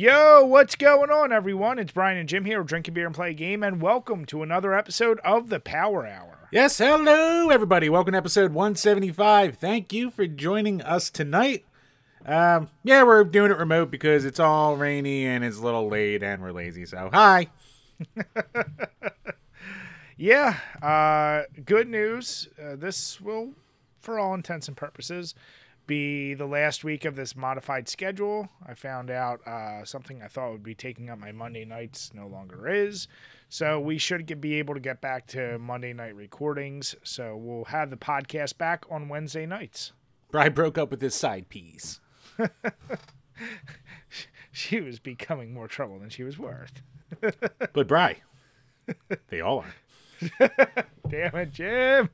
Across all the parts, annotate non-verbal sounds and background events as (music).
Yo, what's going on, everyone? It's Brian and Jim here, drinking beer and play a game, and welcome to another episode of the Power Hour. Yes, hello everybody. Welcome to episode 175. Thank you for joining us tonight. Um, yeah, we're doing it remote because it's all rainy and it's a little late and we're lazy. So, hi. (laughs) Yeah, uh, good news. Uh, this will, for all intents and purposes, be the last week of this modified schedule. I found out uh, something I thought would be taking up my Monday nights no longer is. So we should get, be able to get back to Monday night recordings. So we'll have the podcast back on Wednesday nights. Bri broke up with his side piece. (laughs) She was becoming more trouble than she was worth. (laughs) But Bri, they all are. (laughs) Damn it, Jim.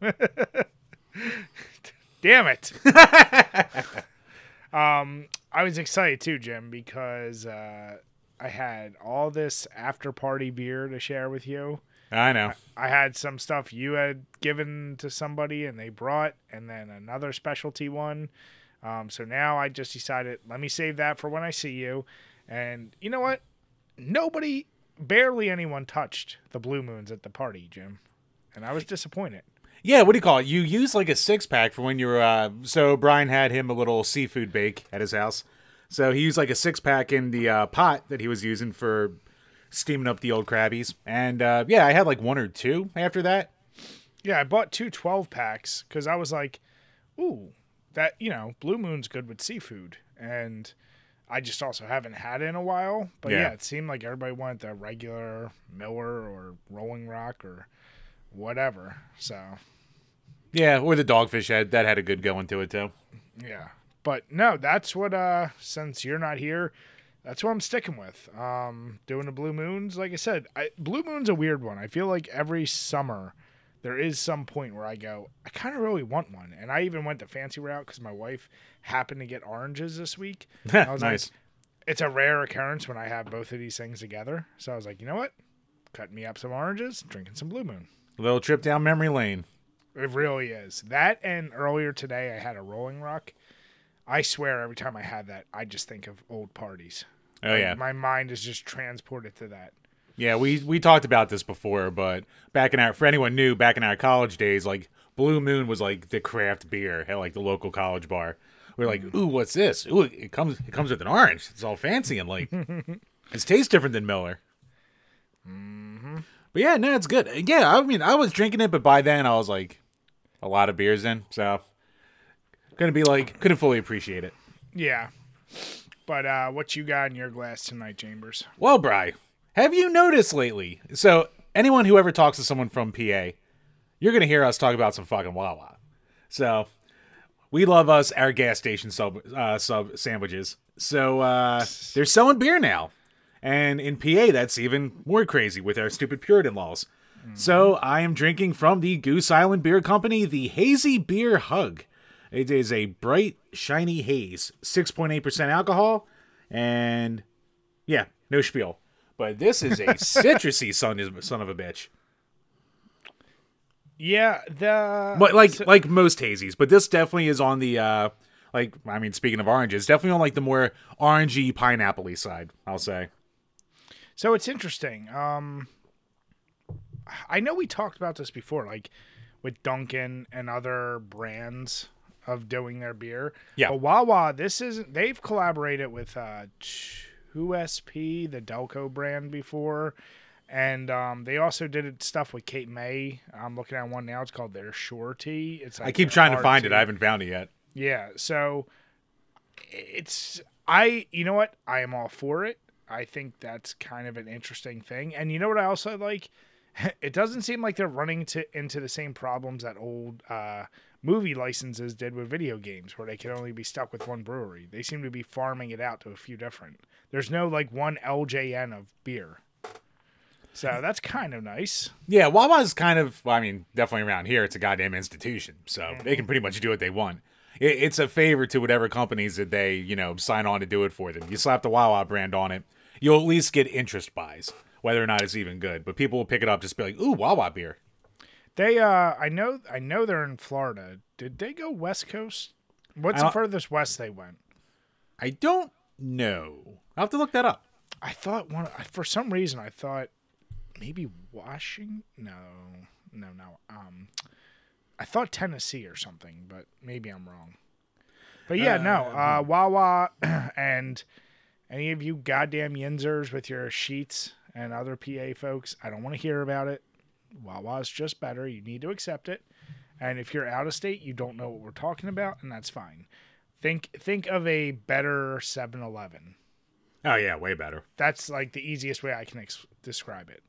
Damn it. (laughs) (laughs) um, I was excited too, Jim, because uh, I had all this after party beer to share with you. I know. I had some stuff you had given to somebody and they brought, and then another specialty one. Um, so now I just decided, let me save that for when I see you. And you know what? Nobody, barely anyone touched the Blue Moons at the party, Jim. And I was disappointed. Yeah, what do you call it? You use like a six pack for when you're. Uh, so Brian had him a little seafood bake at his house. So he used like a six pack in the uh, pot that he was using for steaming up the old crabbies. And uh, yeah, I had like one or two after that. Yeah, I bought two 12 packs because I was like, ooh, that, you know, Blue Moon's good with seafood. And I just also haven't had it in a while. But yeah, Yeah. it seemed like everybody wanted the regular Miller or Rolling Rock or whatever. So, Yeah, or the dogfish head that had a good going to it too. yeah. But no, that's what, uh, since you're not here, that's what I'm sticking with. Um, doing the Blue Moons. Like I said, I, Blue Moon's a weird one. I feel like every summer there is some point where I go, I kind of really want one. And I even went the fancy route because my wife happened to get oranges this week. (laughs) I was nice. like, it's a rare occurrence when I have both of these things together. So I was like, you know what? Cutting me up some oranges, drinking some Blue Moon. A little trip down memory lane. It really is. That and earlier today I had a Rolling Rock. I swear every time I had that, I just think of old parties. Oh Like, yeah, My mind is just transported to that. yeah. We we talked about this before, but back in our for anyone new, back in our college days, like Blue Moon was like the craft beer at like the local college bar. We are like, mm-hmm. ooh, what's this? Ooh, it comes it comes with an orange. It's all fancy and like (laughs) it tastes different than Miller. Mm-hmm. But yeah, no, it's good. Yeah, I mean, I was drinking it, but by then I was like a lot of beers in, so gonna be like couldn't fully appreciate it. Yeah. But uh, what you got in your glass tonight, Chambers? Well, Bry, have you noticed lately? So, anyone who ever talks to someone from PA, you're to hear us talk about some fucking Wawa. So, we love us our gas station sub uh, sub sandwiches. So, uh, they're selling beer now. And in PA, that's even more crazy with our stupid Puritan laws. So, I am drinking from the Goose Island Beer Company the Hazy Beer Hug. It is a bright, shiny haze, 6.8% alcohol, and yeah, no spiel. But this is a (laughs) citrusy son of, son of a bitch. Yeah, the But like so- like most hazies, but this definitely is on the uh like I mean speaking of oranges, definitely on like the more orangey pineapple side, I'll say. So it's interesting. Um, I know we talked about this before, like with Dunkin' and other brands of doing their beer. Yeah. But Wawa, this isn't. they've collaborated with uh, 2SP, the Delco brand before, and um, they also did stuff with Kate May. I'm looking at one now. It's called their Shore Tea. It's I keep trying to find it. I haven't found it yet. Yeah, so it's I you know what? I am all for it. I think that's kind of an interesting thing. And you know what I also like? (laughs) It doesn't seem like they're running to into the same problems that old uh, movie licenses did with video games, where they can only be stuck with one brewery. They seem to be farming it out to a few different. There's no like one LJN of beer, so that's kind of nice. Yeah, Wawa's kind of well, I mean, definitely around here it's a goddamn institution. So they can pretty much do what they want. It, it's a favor to whatever companies that they, you know, sign on to do it for them. You slap the Wawa brand on it, you'll at least get interest buys, whether or not it's even good. But people will pick it up just be like, ooh, Wawa beer. They uh I know I know they're in Florida. Did they go West Coast? What's the furthest west they went? I don't know. I'll have to look that up. I thought one for some reason I thought maybe Washington. No, no, no. Um, I thought Tennessee or something, but maybe I'm wrong. But yeah, no. Uh, Wawa (clears throat) and any of you goddamn yinzers with your sheets and other PA folks, I don't want to hear about it. Wawa's just better. You need to accept it. And if you're out of state, you don't know what we're talking about, and that's fine. Think think of a better 7-Eleven. Oh yeah, way better. That's like the easiest way I can ex- describe it.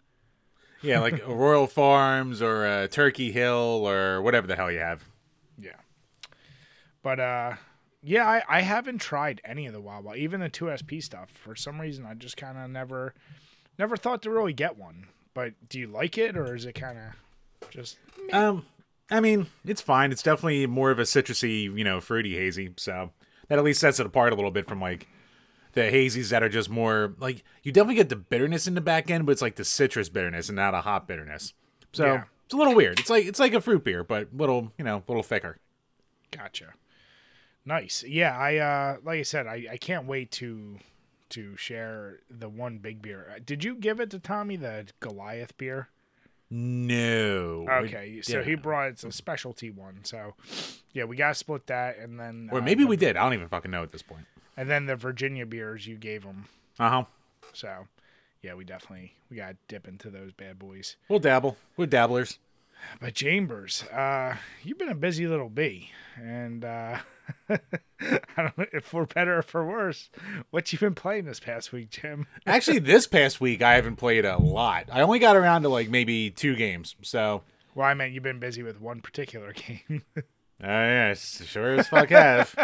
Yeah, like a (laughs) Royal Farms or a Turkey Hill or whatever the hell you have. Yeah. But uh yeah, I, I haven't tried any of the Wawa, even the 2SP stuff. For some reason, I just kind of never never thought to really get one. But do you like it or is it kind of just Um, I mean, it's fine. It's definitely more of a citrusy, you know, fruity hazy. So that at least sets it apart a little bit from like the hazies that are just more like you definitely get the bitterness in the back end, but it's like the citrus bitterness and not a hot bitterness. So Yeah. it's a little weird. It's like it's like a fruit beer, but little, you know, a little thicker. Gotcha. Nice. Yeah, I uh like I said, I, I can't wait to to share the one big beer. Uh, Did you give it to Tommy the Goliath beer? No. Okay, so he brought it's a specialty one. So yeah, we gotta split that, and then Or uh, maybe the- we did. I don't even fucking know at this point. and then the Virginia beers you gave him. Uh huh. So yeah, we definitely we gotta dip into those bad boys. We'll dabble. We're dabblers. But Chambers, uh, you've been a busy little bee, and uh, (laughs) (laughs) I don't know if for better or for worse. What you've been playing this past week, Jim? (laughs) Actually, this past week I haven't played a lot. I only got around to like maybe two games. So, Well, I meant you've been busy with one particular (laughs) game. Uh, oh yes, sure as fuck have.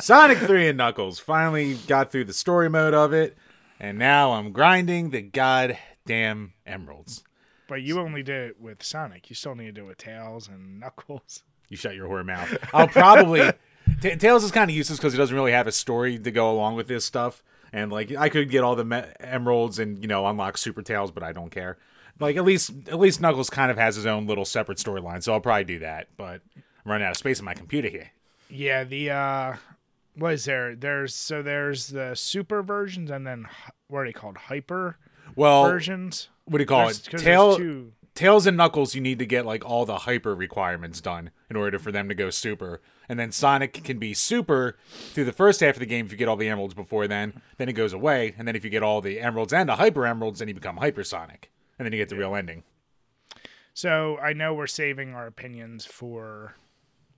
Sonic Three and Knuckles finally got through the story mode of it, and now I'm grinding the goddamn emeralds. but you only did it with Sonic. You still need to do it with Tails and Knuckles. You shut your whore mouth. I'll probably Ta Tails is kind of useless because he doesn't really have a story to go along with this stuff. And like I could get all the me- emeralds and you know unlock Super Tails, but I don't care. Like at least at least Knuckles kind of has his own little separate storyline, so I'll probably do that. But I'm running out of space on my computer here. Yeah, the uh, what is there? There's so there's the super versions, and then what are they called? Hyper Well, versions. what do you call There's- it? 'cause there's Tail. Tails and Knuckles, you need to get like all the hyper requirements done in order for them to go super. And then Sonic can be super through the first half of the game if you get all the emeralds before then. Then it goes away. And then if you get all the emeralds and the hyper emeralds, then you become Hyper Sonic. And then you get the real ending. So I know we're saving our opinions for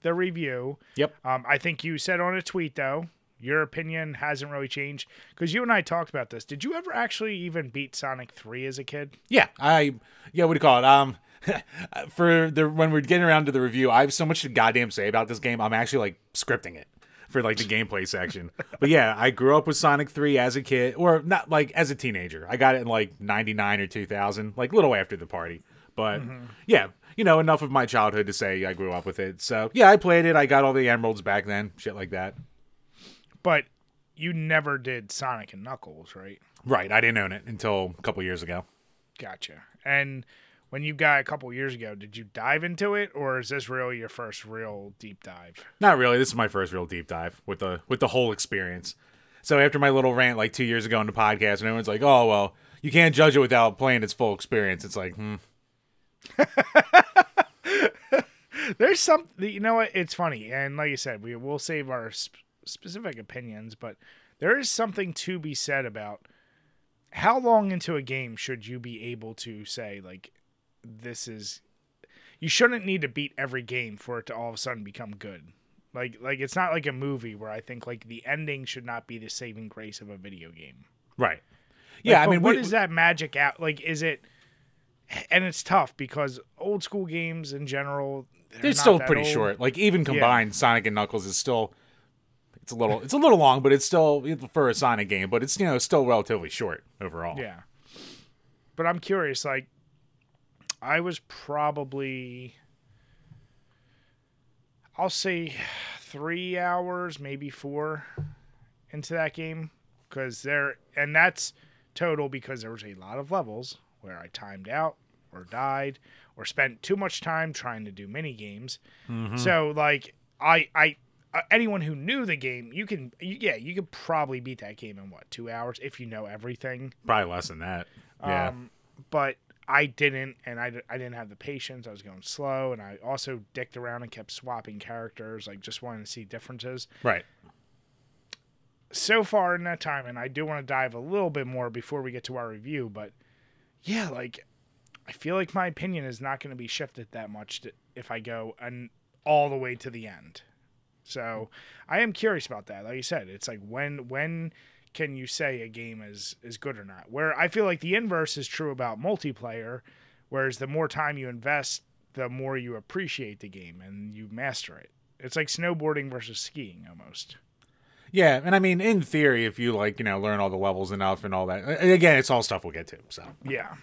the review. Yep. Um, I think you said on a tweet though, your opinion hasn't really changed because you and I talked about this. Did you ever actually even beat Sonic Three as a kid? Yeah, I yeah, what do you call it? Um, (laughs) for the when we're getting around to the review, I have so much to goddamn say about this game. I'm actually like scripting it for like the gameplay section. (laughs) But yeah, I grew up with Sonic 3 as a kid, or not like as a teenager. I got it in like 99 or 2000, like little after the party. But mm-hmm. yeah, you know, enough of my childhood to say I grew up with it. So yeah, I played it. I got all the emeralds back then, shit like that. But you never did Sonic and Knuckles, right? Right, I didn't own it until a couple years ago. Gotcha. And when you got a couple years ago, did you dive into it, or is this really your first real deep dive? Not really. This is my first real deep dive with the with the whole experience. So after my little rant like two years ago on the podcast, and everyone's like, "Oh well, you can't judge it without playing its full experience." It's like, hmm. (laughs) There's some, you know what? It's funny, and like you said, we will save our sp- specific opinions, but there is something to be said about how long into a game should you be able to say like, this is. You shouldn't need to beat every game for it to all of a sudden become good. Like, like it's not like a movie where I think like the ending should not be the saving grace of a video game. right. Yeah, I mean, what we, is that magic out? Like, is it? And it's tough because old school games in general, they're, they're still pretty old. short. Like even combined, Sonic and Knuckles is still. It's a little. It's a little long, but it's still for a Sonic game. But it's you know still relatively short overall. Yeah. But I'm curious. Like, I was probably, I'll say, three hours, maybe four, into that game, because there, and that's total because there was a lot of levels where I timed out or died or spent too much time trying to do mini games. So like I I uh, anyone who knew the game, you can, you, yeah, you could probably beat that game in what two hours if you know everything. Probably less than that. Yeah. Um, but I didn't, and I, I didn't have the patience. I was going slow, and I also dicked around and kept swapping characters, like just wanting to see differences. right. So far in that time, and I do want to dive a little bit more before we get to our review, but yeah, like I feel like my opinion is not going to be shifted that much to, if I go and all the way to the end. So I am curious about that. Like you said, it's like when when can you say a game is is good or not? Where I feel like the inverse is true about multiplayer, whereas the more time you invest, the more you appreciate the game and you master it. It's like snowboarding versus skiing almost. Yeah, and I mean, in theory, if you like, you know, learn all the levels enough and all that. Again, it's all stuff we'll get to. So Yeah.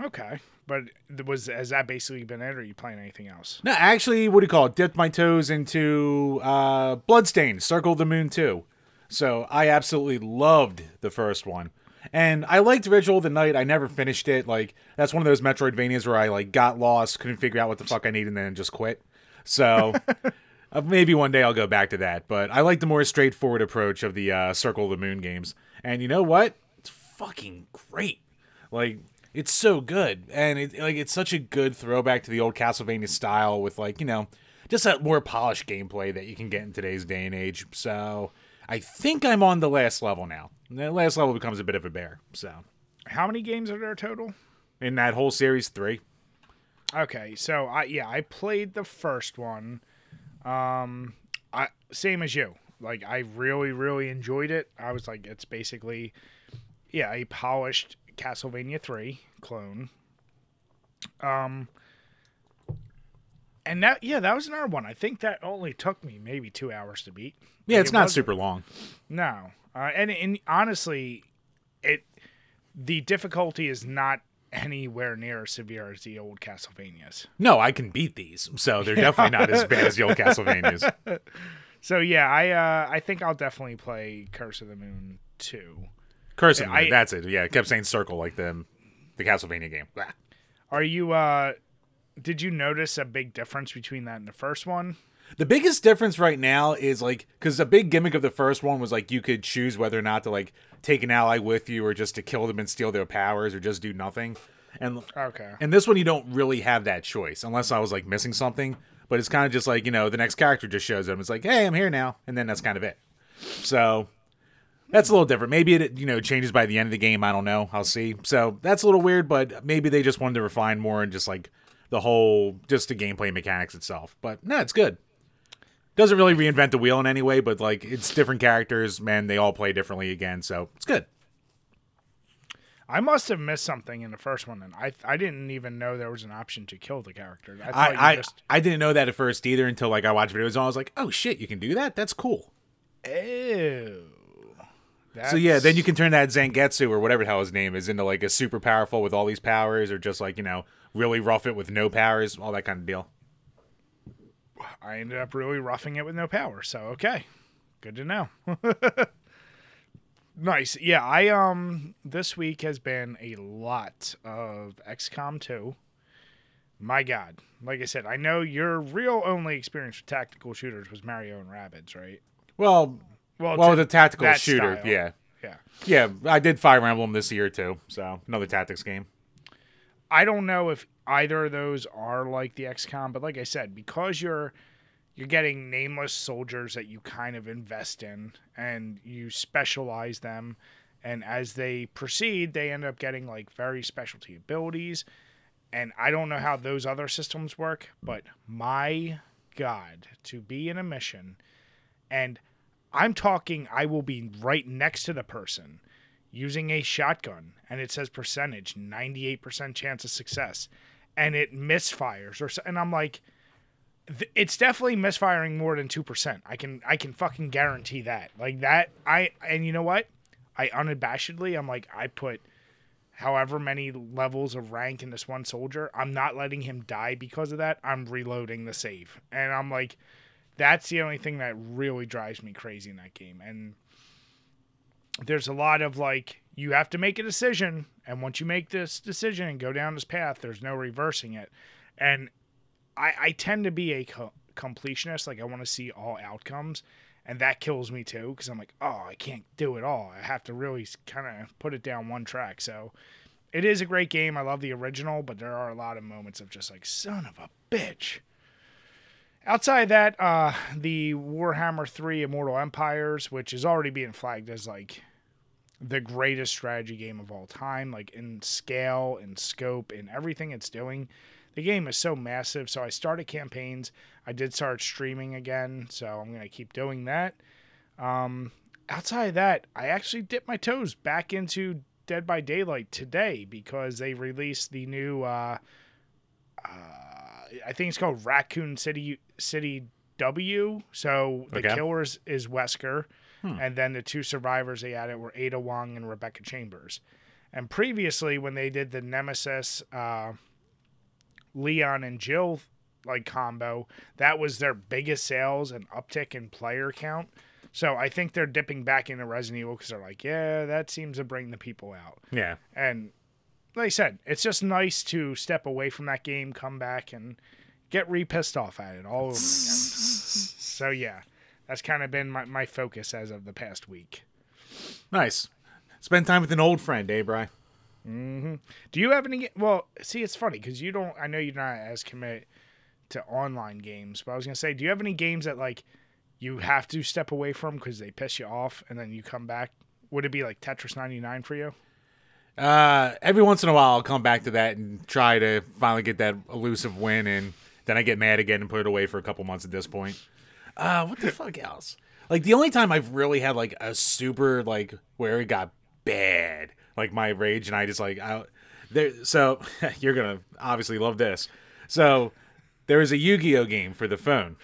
Okay. But was has that basically been it, or are you playing anything else? no, actually, what do you call it? Dipped my toes into uh, Bloodstained, Circle of the Moon two. So I absolutely loved the first one, and I liked Ritual of the Night. I never finished it. Like that's one of those Metroidvanias where I like got lost, couldn't figure out what the fuck I needed, and then just quit. So. (laughs) Uh, maybe one day I'll go back to that, but I like the more straightforward approach of the uh, Circle of the Moon games. And you know what? It's fucking great. Like it's so good, and it like it's such a good throwback to the old Castlevania style with like you know just that more polished gameplay that you can get in today's day and age. So I think I'm on the last level now. The last level becomes a bit of a bear. So How many games are there total? in that whole series, three. Okay, so I yeah, I played the first one. Um I same as you. Like I really really enjoyed it. I was like it's basically yeah, a polished Castlevania 3 clone. Um and that yeah, that was another one. I think that only took me maybe 2 hours to beat. Yeah, Like, it's it not super long. No, uh, and and honestly, it the difficulty is not anywhere near as severe as the old Castlevanias. No, I can beat these, so they're (laughs) definitely not as bad as the old Castlevanias. (laughs) So yeah, I uh, I think I'll definitely play Curse of the Moon two. Curse of the I- Moon, that's it. Yeah, it kept saying circle like the the Castlevania game. Blah. Are you? uh Did you notice a big difference between that and the first one? The biggest difference right now is like because the big gimmick of the first one was like you could choose whether or not to like take an ally with you or just to kill them and steal their powers or just do nothing. And Okay. and this one you don't really have that choice unless I was like missing something. But it's kind of just like you know the next character just shows up. It's like hey I'm here now, and then that's kind of it. So that's a little different. Maybe it you know changes by the end of the game. I don't know. I'll see. So that's a little weird, but maybe they just wanted to refine more and just like the whole just the gameplay mechanics itself. But no, it's good. Doesn't really reinvent the wheel in any way, but like it's different characters, man. They all play differently again, so it's good. I must have missed something in the first one, and I I didn't even know there was an option to kill the character. I I, just I didn't know that at first either until like I watched videos and I was like, oh shit, you can do that. That's cool. ew. So yeah, then you can turn that Zangetsu or whatever the hell his name is into like a super powerful with all these powers, or just like you know really rough it with no powers, all that kind of deal. I ended up really roughing it with no power. So okay, good to know. (laughs) nice. Yeah, I um this week has been a lot of XCOM 2. My God, like I said, I know your real only experience with tactical shooters was Mario and Rabbids, right? Well, Well, well, the tactical shooter, style. yeah, Yeah. yeah. I did Fire Emblem this year too, so another tactics game. I don't know if either of those are like the XCOM, but like I said, because you're you're getting nameless soldiers that you kind of invest in and you specialize them and as they proceed they end up getting like very specialty abilities and I don't know how those other systems work, but my god, to be in a mission and I'm talking I will be right next to the person using a shotgun and it says percentage 98% chance of success and it misfires or and I'm like it's definitely misfiring more than 2%. I can I can fucking guarantee that. Like that I and you know what? I unabashedly I'm like I put however many levels of rank in this one soldier. I'm not letting him die because of that. I'm reloading the save. And I'm like that's the only thing that really drives me crazy in that game. And there's a lot of like you have to make a decision and once you make this decision and go down this path there's no reversing it and i i tend to be a co- completionist. Like I want to see all outcomes, and that kills me too because I'm like, oh, I can't do it all. I have to really kind of put it down one track. So it is a great game. I love the original, but there are a lot of moments of just like, son of a bitch. Outside that, uh, the Warhammer 3 Immortal Empires, which is already being flagged as like the greatest strategy game of all time, like in scale and scope and everything it's doing. The game is so massive. So I started campaigns. I did start streaming again, so I'm going to keep doing that. Um, outside of that, I actually dipped my toes back into Dead by Daylight today because they released the new. Uh, uh, I think it's called Raccoon City City W. So the Okay. killers is Wesker, and then the two survivors they added were Ada Wong and Rebecca Chambers. And previously, when they did the Nemesis, uh, Leon and Jill like combo, that was their biggest sales and uptick in player count. So I think they're dipping back into Resident Evil because they're like, yeah, that seems to bring the people out. Yeah. And like I said, it's just nice to step away from that game, come back, and get re pissed off at it all over again. (laughs) so yeah, that's kind of been my, my focus as of the past week. Nice. Spend time with an old friend, eh, Bry? Do you have any? Well, see, it's funny because you don't. I know you're not as commit to online games, but I was gonna say, do you have any games that like you have to step away from because they piss you off, and then you come back? Would it be like Tetris 99 for you? Uh, every once in a while, I'll come back to that and try to finally get that elusive win, and then I get mad again and put it away for a couple months at this point. Uh, what the fuck else? Like the only time I've really had like a super like where it got bad, like my rage, and I just like I there. So (laughs) you're gonna obviously love this. So there was a Yu-Gi-Oh game for the phone.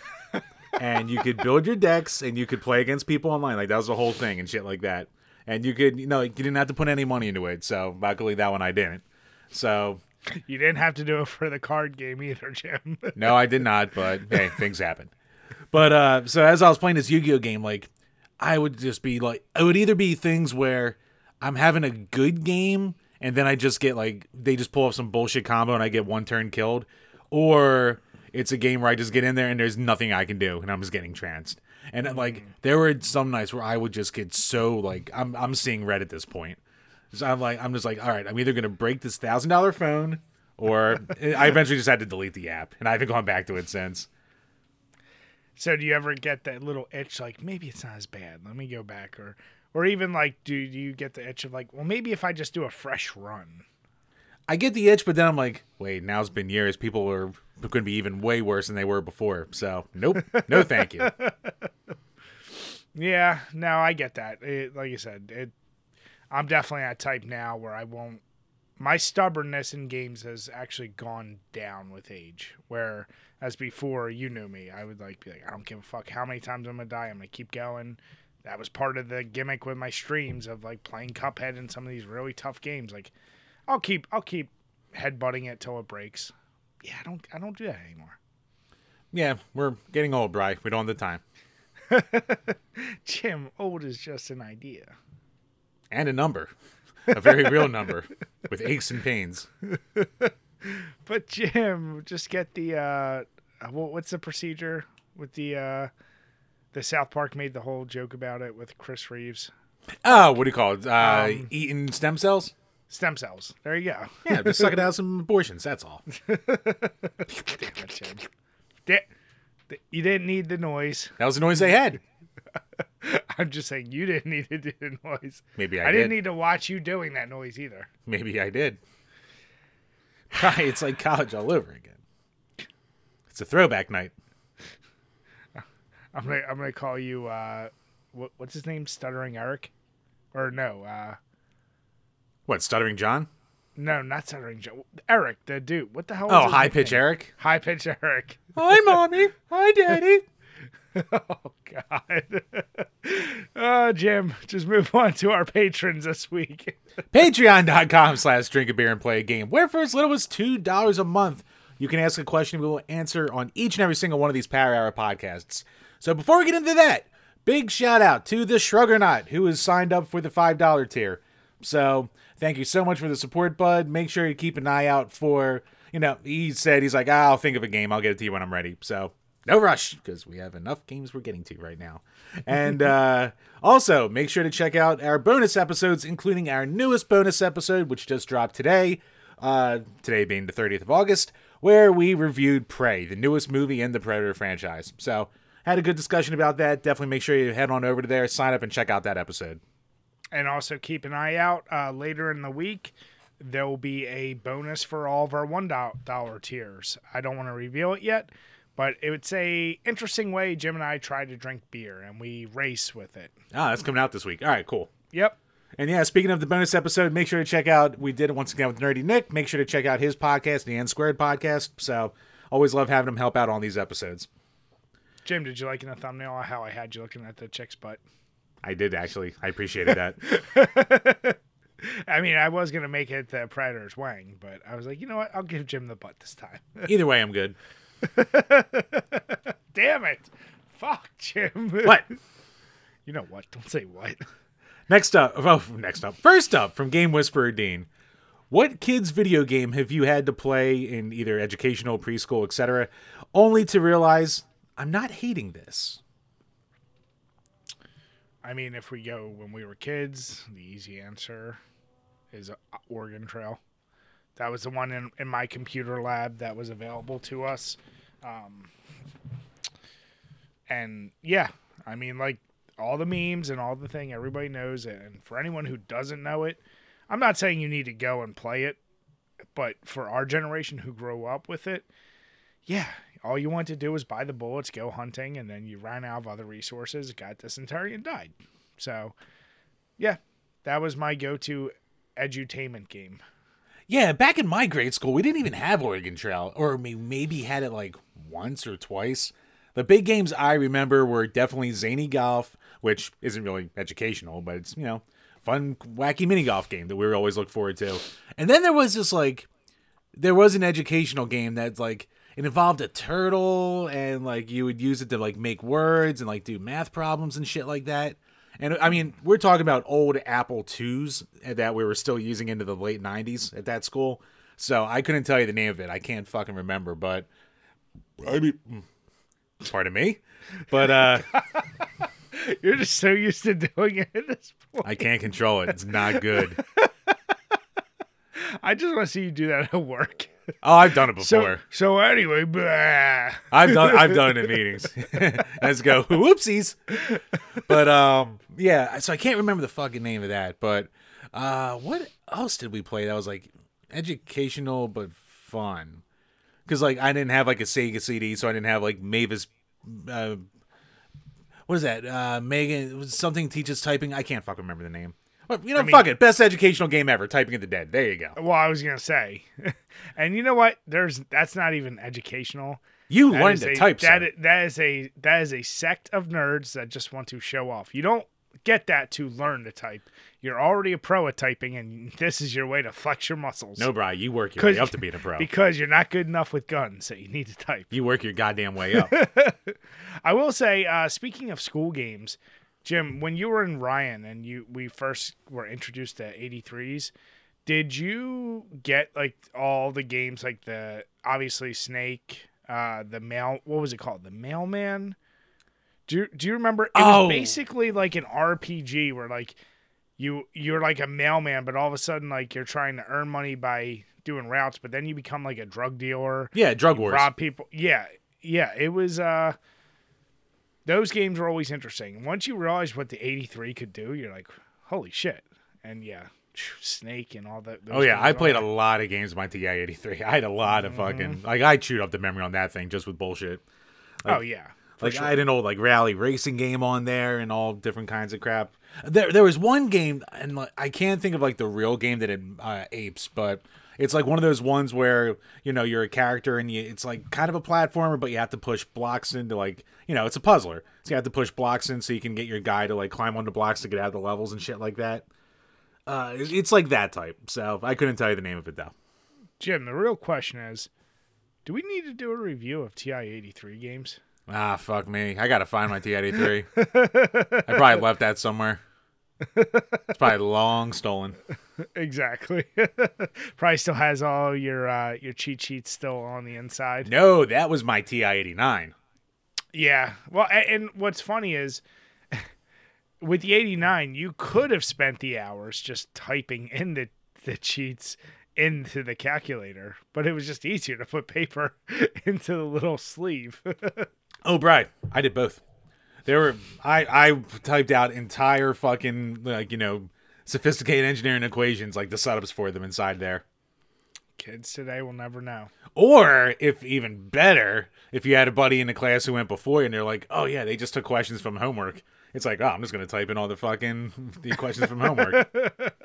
and you could build your decks and you could play against people online. Like that was the whole thing and shit like that. And you could, you know, you didn't have to put any money into it. So luckily that one I didn't. So You didn't have to do it for the card game either, Jim. (laughs) no, I did not. But hey, things happen. But uh, so as I was playing this Yu-Gi-Oh game, like I would just be like, it would either be things where I'm having a good game and then I just get like they just pull up some bullshit combo and I get one turn killed, or it's a game where I just get in there and there's nothing I can do and I'm just getting tranced. And uh, like mm. there were some nights where I would just get so like I'm I'm seeing red at this point. So I'm like I'm just like all right, I'm either gonna break this thousand dollar phone or (laughs) I eventually just had to delete the app and I haven't gone back to it since. so do you ever get that little itch like maybe it's not as bad? Let me go back or or even like do, do you get the itch of like well maybe if I just do a fresh run? I get the itch, but then I'm like, wait, now it's been years. People are going to be even way worse than they were before. So, nope, no, (laughs) thank you. Yeah, no, I get that. It, like you said, it. I'm definitely that type now where I won't. My stubbornness in games has actually gone down with age. Where as before, you knew me, I would like be like, I don't give a fuck how many times I'm gonna die. I'm gonna keep going. That was part of the gimmick with my streams of like playing Cuphead and some of these really tough games. Like, I'll keep I'll keep headbutting it till it breaks. Yeah, I don't I don't do that anymore. Yeah, we're getting old, Bry. We don't have the time. (laughs) Jim, old is just an idea. And a number, a very real number with aches and pains. (laughs) But Jim, just get the uh, what's the procedure with the uh, the South Park made the whole joke about it with Chris Reeves. Oh, what do you call it? Uh, Um, eating stem cells? Stem cells. There you go. Yeah, just sucking out some abortions. That's all. (laughs) Damn it, Jim. Da- you didn't need the noise. That was the noise they had. (laughs) I'm just saying you didn't need to do the noise. Maybe I, I, didn't need to watch you doing that noise either. Maybe I did. (laughs) It's like college all over again. It's a throwback night. I'm gonna I'm gonna call you uh, what, what's his name? Stuttering Eric, or no? Uh, What, Stuttering John? no, not Stuttering John. Eric, the dude. What the hell? Oh, High Pitch Eric? High pitch Eric. Hi, mommy. Hi, daddy. (laughs) Oh God. (laughs) uh, Jim, just move on to our patrons this week. (laughs) Patreon.com slash drink a beer and play a game, where for as little as $2 a month, you can ask a question we will answer on each and every single one of these Power Hour podcasts. So before we get into that, big shout out to the Shruggernaut who has signed up for the $5 tier. So thank you so much for the support, bud. Make sure you keep an eye out for, you know, he said, he's like, "Ah, I'll think of a game. I'll get it to you when I'm ready. So no rush because we have enough games we're getting to right now. And (laughs) uh, also, make sure to check out our bonus episodes, including our newest bonus episode, which just dropped today. Uh, today being the 30th of August, where we reviewed Prey, the newest movie in the Predator franchise. So, had a good discussion about that. Definitely make sure you head on over to there, sign up, and check out that episode. And also keep an eye out uh, later in the week. There will be a bonus for all of our one dollar tiers. I don't want to reveal it yet, but it's a interesting way Jim and I try to drink beer and we race with it. Ah, that's coming out this week. All right, cool. Yep. And yeah, speaking of the bonus episode, make sure to check out. We did it once again with Nerdy Nick. Make sure to check out his podcast, the N Squared podcast. So always love having him help out on these episodes. Jim, did you like in the thumbnail how I had you looking at the chick's butt? I did actually. I appreciated that. (laughs) I mean, I was gonna make it the Predator's wang, but I was like, you know what? I'll give Jim the butt this time. (laughs) Either way, I'm good. (laughs) Damn it! Fuck Jim. What? You know what? Don't say what. Next up, oh, next up, first up from Game Whisperer Dean. What kids' video game have you had to play in either educational, preschool, etc., only to realize I'm not hating this? I mean, if we go when we were kids, the easy answer is Oregon Trail. That was the one in, in my computer lab that was available to us. Um, and yeah, I mean, like all the memes and all the thing, everybody knows it. And for anyone who doesn't know it, I'm not saying you need to go and play it, but for our generation who grow up with it, yeah, all you want to do is buy the bullets, go hunting, and then you ran out of other resources, got dysentery, and died. So, yeah, that was my go-to edutainment game. Yeah, back in my grade school, we didn't even have Oregon Trail, or we maybe had it like once or twice. The big games I remember were definitely Zany Golf, which isn't really educational, but it's, you know, fun, wacky mini golf game that we were always look forward to. And then there was this like, there was an educational game that's like, it involved a turtle and like you would use it to like make words and like do math problems and shit like that. And I mean, we're talking about old Apple IIs that we were still using into the late 90s at that school. So I couldn't tell you the name of it. I can't fucking remember, but I mean, pardon me. But uh (laughs) You're just so used to doing it at this point. I can't control it. It's not good. (laughs) I just want to see you do that at work. Oh, I've done it (laughs) before. so anyway, blah. I've done I've done it in meetings. (laughs) (laughs) Let's go. Whoopsies. But um yeah, so I can't remember the fucking name of that, but uh what else did we play that was like educational but fun? Cuz like I didn't have like a Sega CD, so I didn't have like Mavis uh what is that? Uh Megan something teaches typing. I can't fucking remember the name. Well, you know, mean- fuck it. Best educational game ever, Typing of the Dead. There you go. Well, I was gonna say, (laughs) and you know what? There's that's not even educational. You That learned to a- type, That sir. that is a that is a sect of nerds that just want to show off. You don't get that to learn to type. You're already a pro at typing, and (laughs) this is your way to flex your muscles. No, Bri, you work your way up to being a pro. (laughs) because you're not good enough with guns, so you need to type. You work your goddamn way up. I will say, uh, speaking of school games, Jim, when you were in Ryan and you we first were introduced to 83s, did you get like all the games like the obviously Snake, uh, the mail what was it called? The mailman? Do you, do you remember it Oh. was basically like an RPG where like you you're like a mailman, but all of a sudden like you're trying to earn money by doing routes, but then you become like a drug dealer Yeah, drug wars. rob people. Yeah, yeah. It was. uh Those games were always interesting. Once you realize what the '83 could do, you're like, holy shit! And yeah, Snake and all that. Oh yeah, I played a lot of games with my TI eighty three. (laughs) I had a lot of Mm-hmm. fucking like I chewed up the memory on that thing just with bullshit. oh yeah, Like sure. I had an old like rally racing game on there and all different kinds of crap. There there was one game and like, I can't think of like the real game that it uh, apes, but it's like one of those ones where you know you're a character and you, it's like kind of a platformer, but you have to push blocks into like you know it's a puzzler, so you have to push blocks in so you can get your guy to like climb onto blocks to get out of the levels and shit like that. Uh, it- it's like that type. So I couldn't tell you the name of it though. Jim, the real question is, do we need to do a review of TI eighty three games? Ah, fuck me. I gotta find my TI eighty three. I probably left that somewhere. (laughs) It's probably long stolen. (laughs) exactly. (laughs) Probably still has all your uh, your cheat sheets still on the inside. No, that was my TI-89. Yeah. Well, and what's funny is with the 89, you could have spent the hours just typing in the, the cheats into the calculator, but it was just easier to put paper into the little sleeve. Oh, Bri, I did both. There were I I typed out entire fucking like you know sophisticated engineering equations like the setups for them inside there. Kids today will never know. Or if even better, if you had a buddy in the class who went before you and they're like, oh yeah, they just took questions from homework. It's like, oh, I'm just gonna type in all the fucking the questions from homework. (laughs) it's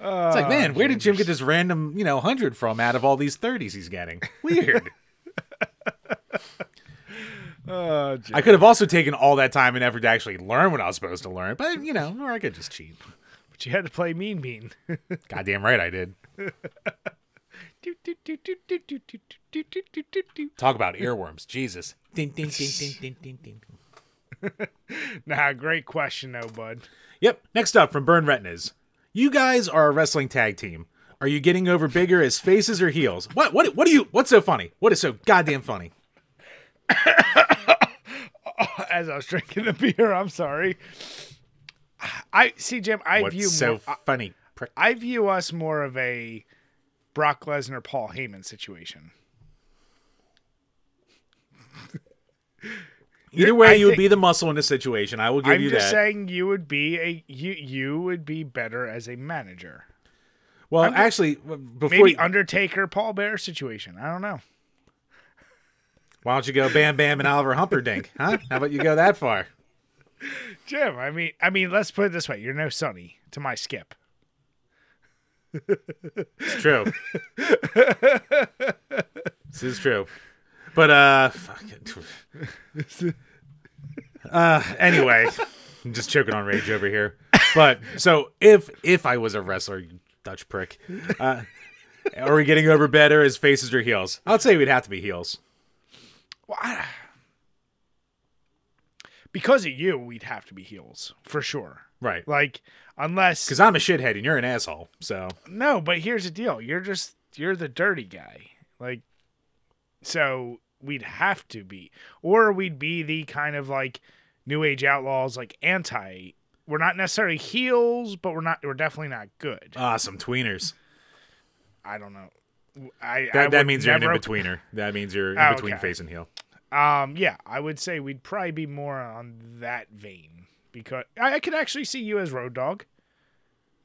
like, man, where did Jim get ah, this random, you know, hundred from out of all these thirties he's getting? Weird. (laughs) Oh, I could have also taken all that time and effort to actually learn what I was supposed to learn, but you know, or I could just cheat. but you had to play Mean Bean. Goddamn right I did. Talk about earworms, Jesus. Nah, great question though, bud. Yep. Next up from Burn Retinas. You guys are a wrestling tag team. Are you getting over bigger as faces or heels? What? What? What do you? What's so funny? What is so goddamn funny? (laughs) As I was drinking the beer, I'm sorry. I see, Jim. I What's view so more, funny? Prick. I view us more of a Brock Lesnar, Paul Heyman situation. (laughs) Either way, I you would be the muscle in the situation. I will give I'm you just that. saying you would be a you you would be better as a manager. well, I'm actually, before Maybe you, Undertaker, Paul Bearer situation. I don't know. Why don't you go Bam Bam and Oliver Humperdink? Huh? How about you go that far? Jim, I mean, I mean, let's put it this way: you're no Sunny to my Skip. It's true. this is true. But uh, fuck it. uh, anyway, I'm just choking on rage over here. But so if if I was a wrestler, you Dutch prick, uh, are we getting over better as faces or heels? I'd say we'd have to be heels. Well, I, because of you, we'd have to be heels for sure. Right. Like, unless Because I'm a shithead and you're an asshole. So no, but here's the deal: you're just you're the dirty guy. Like, so we'd have to be, or we'd be the kind of like New Age outlaws, like anti. We're not necessarily heels, but we're not. We're definitely not good. ah, some tweeners. I don't know. I I That, that would means you're an in betweener. That means you're in Oh, between okay. face and heel. Um, yeah, I would say we'd probably be more on that vein because I, I could actually see you as Road Dog,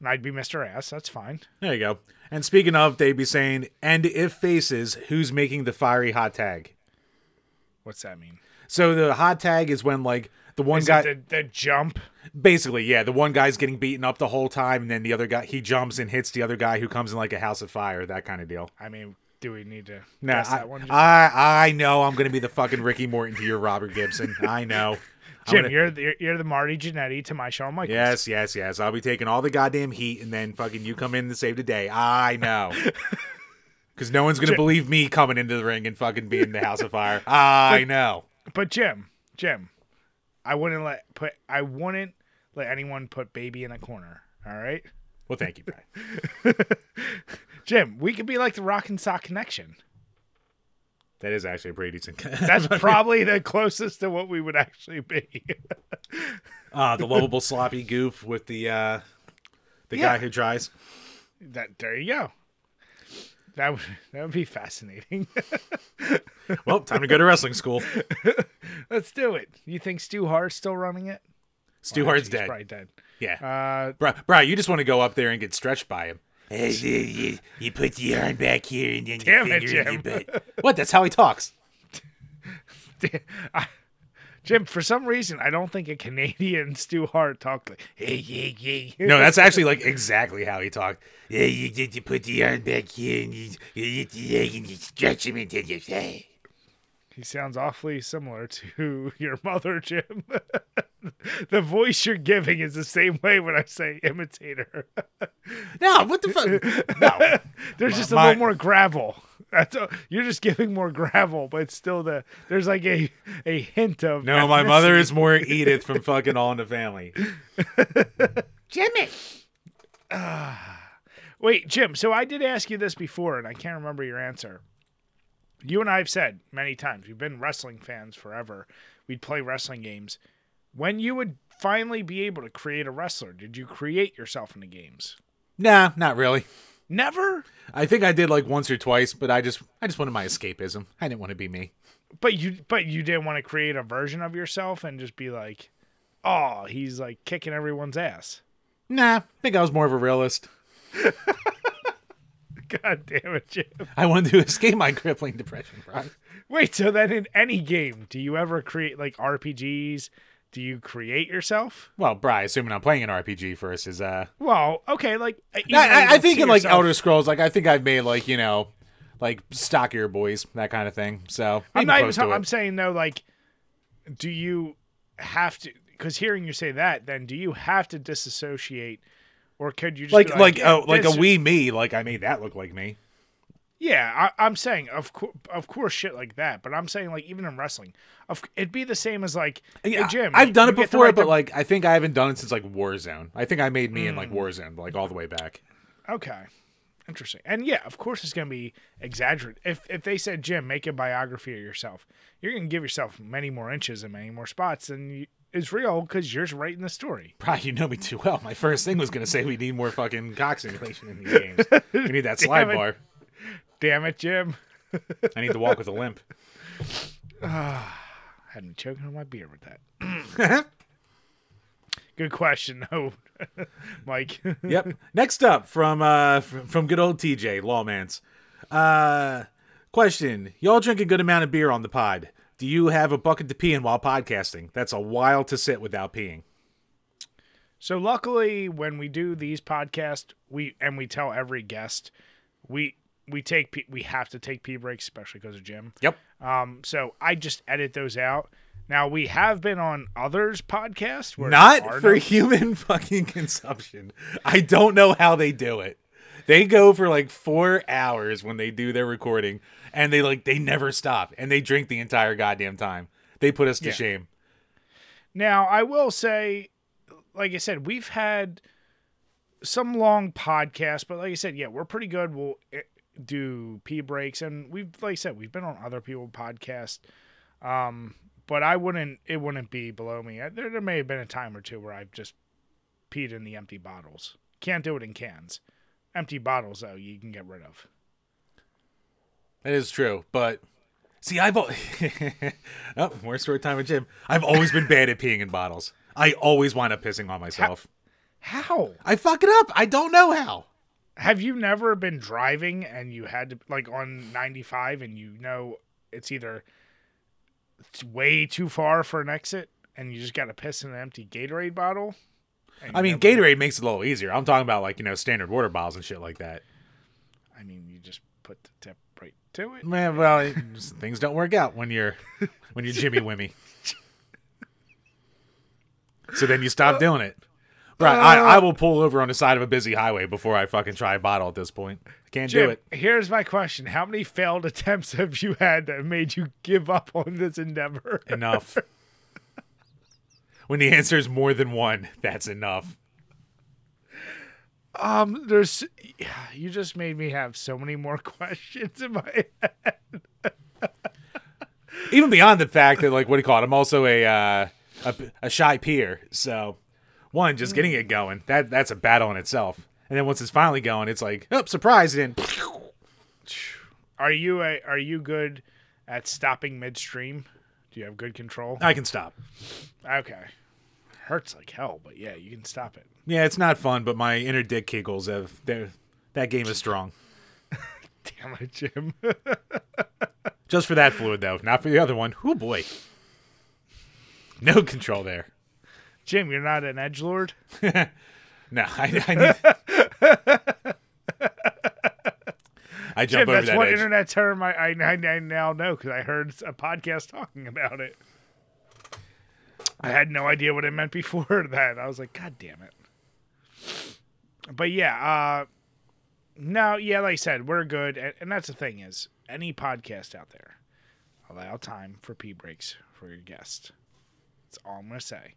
and I'd be Mister Ass. That's fine. There you go. And speaking of, they'd be saying, and if faces, who's making the fiery hot tag? What's that mean? So the hot tag is when like the one Is guy, the, the jump? basically, yeah, the one guy's getting beaten up the whole time, and then the other guy he jumps and hits the other guy who comes in like a house of fire, that kind of deal. I mean, do we need to No, I, that one? I I know I'm gonna be the fucking Ricky Morton to your Robert Gibson. I know. (laughs) Jim, gonna- you're the, you're the Marty Jannetty to my Shawn Michaels. Yes, yes, yes. I'll be taking all the goddamn heat, and then fucking you come in to save the day. I know. (laughs) Because no one's gonna believe me coming into the ring and fucking being the House of Fire. (laughs) I know. But Jim, Jim, I wouldn't let put I wouldn't let anyone put baby in a corner. All right, Well, thank you, Brad. (laughs) Jim, we could be like the Rock and Sock Connection. That is actually a pretty decent. (laughs) That's (laughs) probably the closest to what we would actually be. uh, the lovable sloppy goof with the uh, the Yeah. guy who tries. that there you go. That would (laughs) that would be fascinating. (laughs) Well, time to go to wrestling school. (laughs) Let's do it. You think Stu Hart's still running it? Stu Well, Hart's actually, he's dead. Probably dead. Yeah, Uh, bro, bro, you just want to go up there and get stretched by him. Hey, you, you, you put the arm back here and then Damn your it, finger in your Jim. butt. What? That's how he talks. I- Jim, for some reason, I don't think a Canadian (laughs) Stu Hart talked like, Hey, yeah, yeah. No, that's actually (laughs) like exactly how he talked. Yeah, you, you, you put the arm back here and you, you leg you stretch him until you say. He sounds awfully similar to (laughs) your mother, Jim. the voice you're giving is the same way when I say imitator. No, what the fuck? No, There's just a My- little more gravel. (laughs) That's a, you're just giving more gravel, but it's still the there's like a a hint of no, my mother is more Edith from (laughs) fucking All in the Family. Jimmy! Ah. Wait, Jim. So I did ask you this before, and I can't remember your answer. you and I have said many times we've been wrestling fans forever. We'd play wrestling games. When you would finally be able to create a wrestler, did you create yourself in the games? Nah, not really. Never. I think I did like once or twice, but I just I just wanted my escapism. I didn't want to be me. But you but you didn't want to create a version of yourself and just be like, oh, he's like kicking everyone's ass. Nah, I think I was more of a realist. (laughs) God damn it, Jim. I wanted to escape my crippling depression, bro. Wait, so then in any game, do you ever create like RPGs? Do you create yourself? Well, Bry, assuming I'm playing an RPG first, is uh, Well, okay, like uh, I, I, think in like yourself- Elder Scrolls, like I think I've made like you know, like stockier boys, that kind of thing. So I'm not even. I'm saying though, like, do you have to? Because hearing you say that, then do you have to disassociate, or could you just like like yeah, oh like a wee me, like I made that look like me. Yeah, I, I'm saying of course, of course, shit like that. But I'm saying like even in wrestling, of it'd be the same as like Yeah, hey, Jim. I've done it before, but like I think I haven't done it since like Warzone. I think I made me in Hmm. like Warzone, like all the way back. Okay. Interesting. And yeah, of course it's gonna be exaggerated. If if they said, Jim, make a biography of yourself, you're gonna give yourself many more inches and many more spots than you, is real because you're writing the story. Probably you know me too well. My first thing was gonna say we need more fucking cock simulation in these games. We need that (laughs) slide bar. Damn it, Jim. (laughs) I need to walk with a limp. I (sighs) Had me choking on my beer with that. (clears throat) Good question, though, (laughs) Mike. (laughs) yep. Next up from uh from, from good old TJ Lawmans. Uh question. Y'all drink a good amount of beer on the pod. Do you have a bucket to pee in while podcasting? That's a while to sit without peeing. so luckily, when we do these podcasts, we and we tell every guest, we we take pee, we have to take pee breaks, especially because of Jim. Yep. Um, so I just edit those out. Now we have been on others podcasts where Not for no- human (laughs) fucking consumption. I don't know how they do it. They go for like four hours when they do their recording, and they like they never stop, and they drink the entire goddamn time. They put us to Yeah. shame. Now I will say, like I said, we've had some long podcasts, but like I said, yeah, we're pretty good. We'll eh, do pee breaks, and we've like I said, we've been on other people podcasts. Um, but I wouldn't. It wouldn't be below me. I- There, there may have been a time or two where I've just peed in the empty bottles. Can't do it in cans. Empty bottles, though, you can get rid of. That is true, but see, I've al- (laughs) oh, more story time with Jim. I've always been bad at peeing in bottles. I always wind up pissing on myself. How? I fuck it up. I don't know how. Have you never been driving and you had to like on 95 and you know it's either it's way too far for an exit and you just got to piss in an empty Gatorade bottle? I mean, never- Gatorade makes it a little easier. I'm talking about like you know standard water bottles and shit like that. I mean, you just put the tip right to it. Man, well, it- things don't work out when you're when you're Jimmy Wimmy. (laughs) So then you stop doing it. Right, I, I will pull over on the side of a busy highway before I fucking try a bottle at this point. I can't do it. here's my question. How many failed attempts have you had that made you give up on this endeavor? Enough. when the answer is more than one, that's enough. Um, there's (sighs) you just made me have so many more (laughs) questions in my head. Even beyond the fact that, like, what do you call it? I'm also a uh, a, a shy peer. So, one, just getting it going that that's a battle in itself. And then once it's finally going, it's like, oh, surprise! And then Are you a are you good at stopping midstream? Do you have good control? I can stop. Okay. Hurts like hell, but yeah, you can stop it. Yeah, it's not fun, but my inner dick kegels have they're- that game is strong. (laughs) Damn it, Jim. Just for that fluid though, not for the other one. Oh boy. No control there. Jim, you're not an edge lord. (laughs) No, I, I need. I Jim, jump over that's that one edge. internet term I, I, I I now know because I heard a podcast (laughs) talking about it. I had no idea what it meant before (laughs) that. I was like, God damn it. But yeah, uh, no, yeah, like I said, we're good, and, and that's the thing is, any podcast out there, allow time for pee breaks for your guest. That's all I'm gonna say.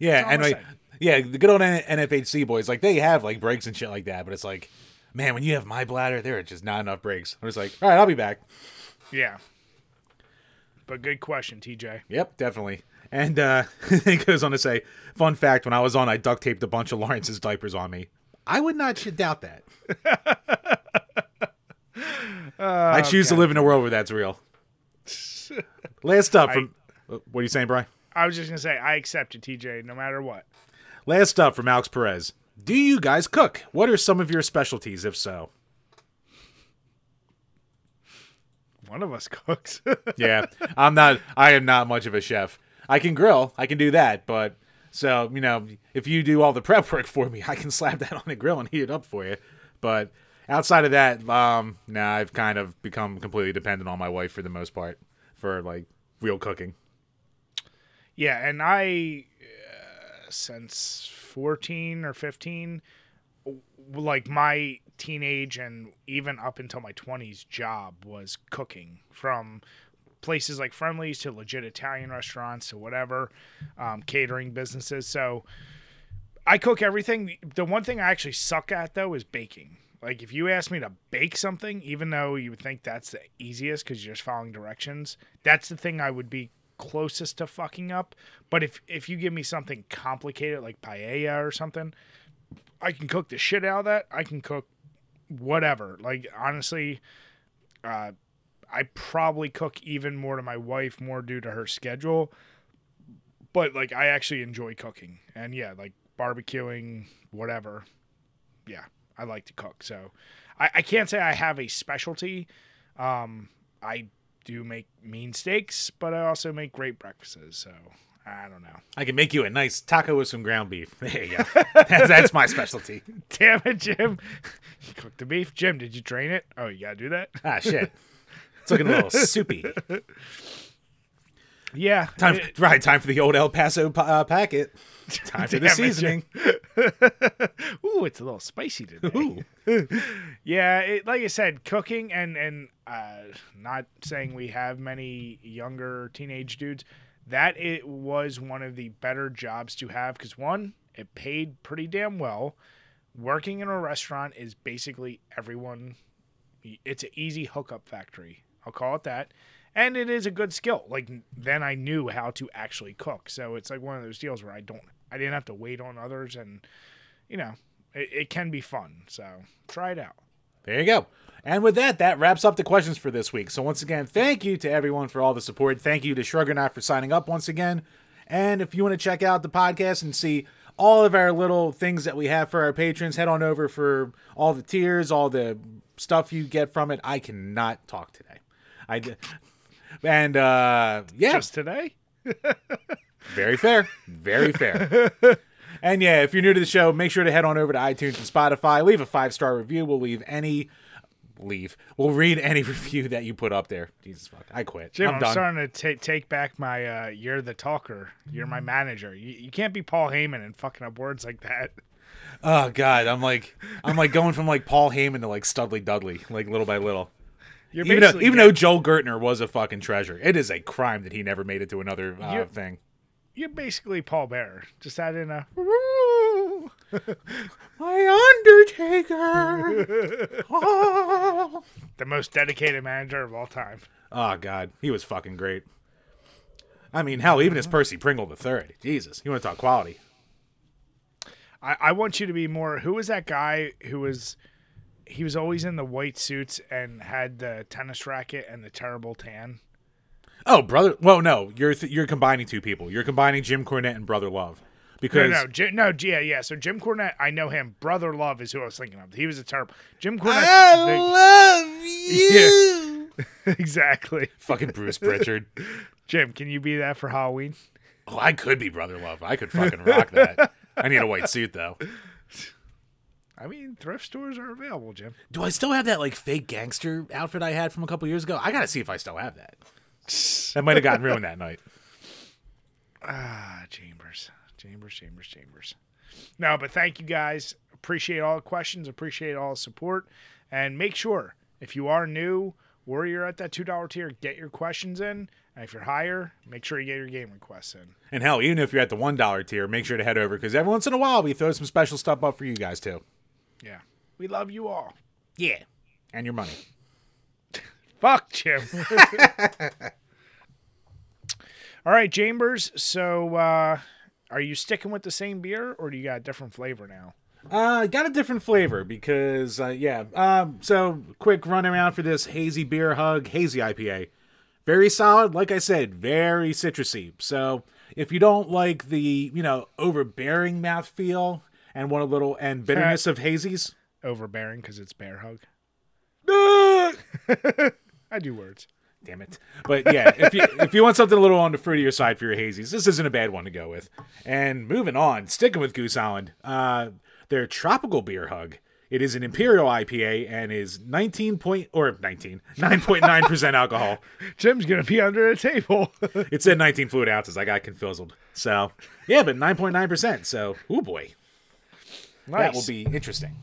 Yeah, and I'm like, yeah, the good old NFHC boys, like they have like breaks and shit like that, but it's like, Man, when you have my bladder, there are just not enough breaks. I was like, all right, I'll be back. Yeah. But good question, TJ. Yep, definitely. And uh, (laughs) it goes on to say, fun fact: when I was on, I duct taped a bunch of Lawrence's diapers on me. I would not sh- doubt that. (laughs) I choose to live in a world where that's real. (laughs) Last up from uh, what are you saying, Brian? I was just gonna say I accept it, TJ, no matter what. Last up from Alex Perez. Do you guys cook? What are some of your specialties, if so? One of us (laughs) cooks. Yeah, I'm not. I am not much of a chef. I can grill. I can do that, but so you know, if you do all the prep work for me, I can slap that on the grill and heat it up for you. But outside of that, um, nah, I've kind of become completely dependent on my wife for the most part for like real cooking. Yeah, and I uh, since 14 or 15 like my teenage and even up until my 20s job was cooking from places like friendlies to legit italian restaurants to whatever um, catering businesses. So i cook everything. The one thing i actually suck at though is baking. Like if you ask me to bake something even though you would think that's the easiest because you're just following directions that's the thing i would be closest to fucking up but if if you give me something complicated like paella or something I can cook the shit out of that. I can cook whatever. Like honestly, uh, I probably cook even more to my wife, more due to her schedule. But like, I actually enjoy cooking, and yeah, like barbecuing, whatever. Yeah, I like to cook. So I, I can't say I have a specialty. Um, I do make mean steaks, but I also make great breakfasts. So I don't know. I can make you a nice taco with some ground beef. (laughs) There you go. (laughs) that's, that's my specialty. (laughs) Damn it, Jim! You cooked the beef, Jim. Did you drain it? Oh, you gotta do that. Ah, shit. It's looking a little soupy. Yeah, Time, it- right? Time for the old El Paso pa- uh, packet. (laughs) Time for the seasoning. (laughs) Ooh, it's a little spicy today. Ooh. (laughs) Yeah, it, like I said, cooking and and uh, not saying we have many younger teenage dudes. That it was one of the better jobs to have because one, it paid pretty damn well. Working in a restaurant is basically everyone. It's an easy hookup factory. I'll call it that. And it is a good skill. Like then I knew how to actually cook. So it's like one of those deals where I don't I didn't have to wait on others and you know, it, it can be fun. So try it out. There you go. And with that, that wraps up the questions for this week. So once again, thank you to everyone for all the support. Thank you to Shruggernaut for signing up once again. And if you want to check out the podcast and see all of our little things that we have for our patrons, head on over for all the tiers, all the stuff you get from it. I cannot talk today. I and uh yeah, Just today? (laughs) very fair. Very fair. (laughs) and yeah, if you're new to the show, make sure to head on over to iTunes and Spotify. Leave a five star review. We'll leave any leave. We'll read any (laughs) review that you put up there. Jesus fuck. I quit. Jim, I'm I'm, starting to ta take back my uh, you're the talker. You're my manager. You, you can't be Paul Heyman and fucking up words like that. Oh god, I'm like I'm like going from like Paul Heyman to like Studley Dudley, like little by little. You're Even though, even though Joel Gertner was a fucking treasure, it is a crime that he never made it to another uh, You- thing. you're basically Paul Bearer. Just add in a My Undertaker. oh. (laughs) the most dedicated manager of all time. Oh God, he was fucking great. I mean, hell, even as Percy Pringle the third. Jesus, you want to talk quality? I, I want you to be more. Who was that guy who was? He was always in the white suits and had the tennis racket and the terrible tan. Oh, brother. Well, no, you're th- you're combining two people. You're combining Jim Cornette and Brother Love because no, Jim, no, yeah, yeah. So Jim Cornette, I know him. Brother Love is who I was thinking of. He was a terrible Jim Cornette. I love (laughs) you. (laughs) exactly. fucking Bruce Prichard. (laughs) Jim, can you be that for Halloween? Oh, I could be Brother Love. I could fucking rock that. I need a white suit though. I mean, thrift stores are available, Jim. Do I still have that like fake gangster outfit I had from a couple years ago? I gotta see if I still have that. (laughs) That might have gotten ruined that night. Ah, Chambers, Chambers, Chambers, Chambers. No, but thank you guys. Appreciate all the questions. Appreciate all the support. And make sure if you are new or you're at that two dollar tier, get your questions in. And if you're higher, make sure you get your game requests in. And hell, even if you're at the one dollar tier, make sure to head over because every once in a while we throw some special stuff up for you guys too. Yeah, we love you all. Yeah. And your money. (laughs) Fuck Jim. (laughs) All right, Chambers. So, uh, are you sticking with the same beer, or do you got a different flavor now? Uh, got a different flavor because, uh, yeah. Um, so quick run around for this hazy beer hug, hazy IPA. Very solid. Like I said, very citrusy. So if you don't like the, you know, overbearing mouthfeel and want a little and bitterness of hazies, Overbearing because it's bear hug. (laughs) I do words. damn it. But yeah, if you if you want something a little on the fruitier side for your hazies, this isn't a bad one to go with. And moving on, sticking with Goose Island, uh, their tropical beer hug. It is an imperial IPA and is 19 point or 19 9.9 percent alcohol. (laughs) Jim's gonna be under the table. It said 19 fluid ounces. I got confused. So yeah, but 9.9 percent. So oh boy, that will be interesting.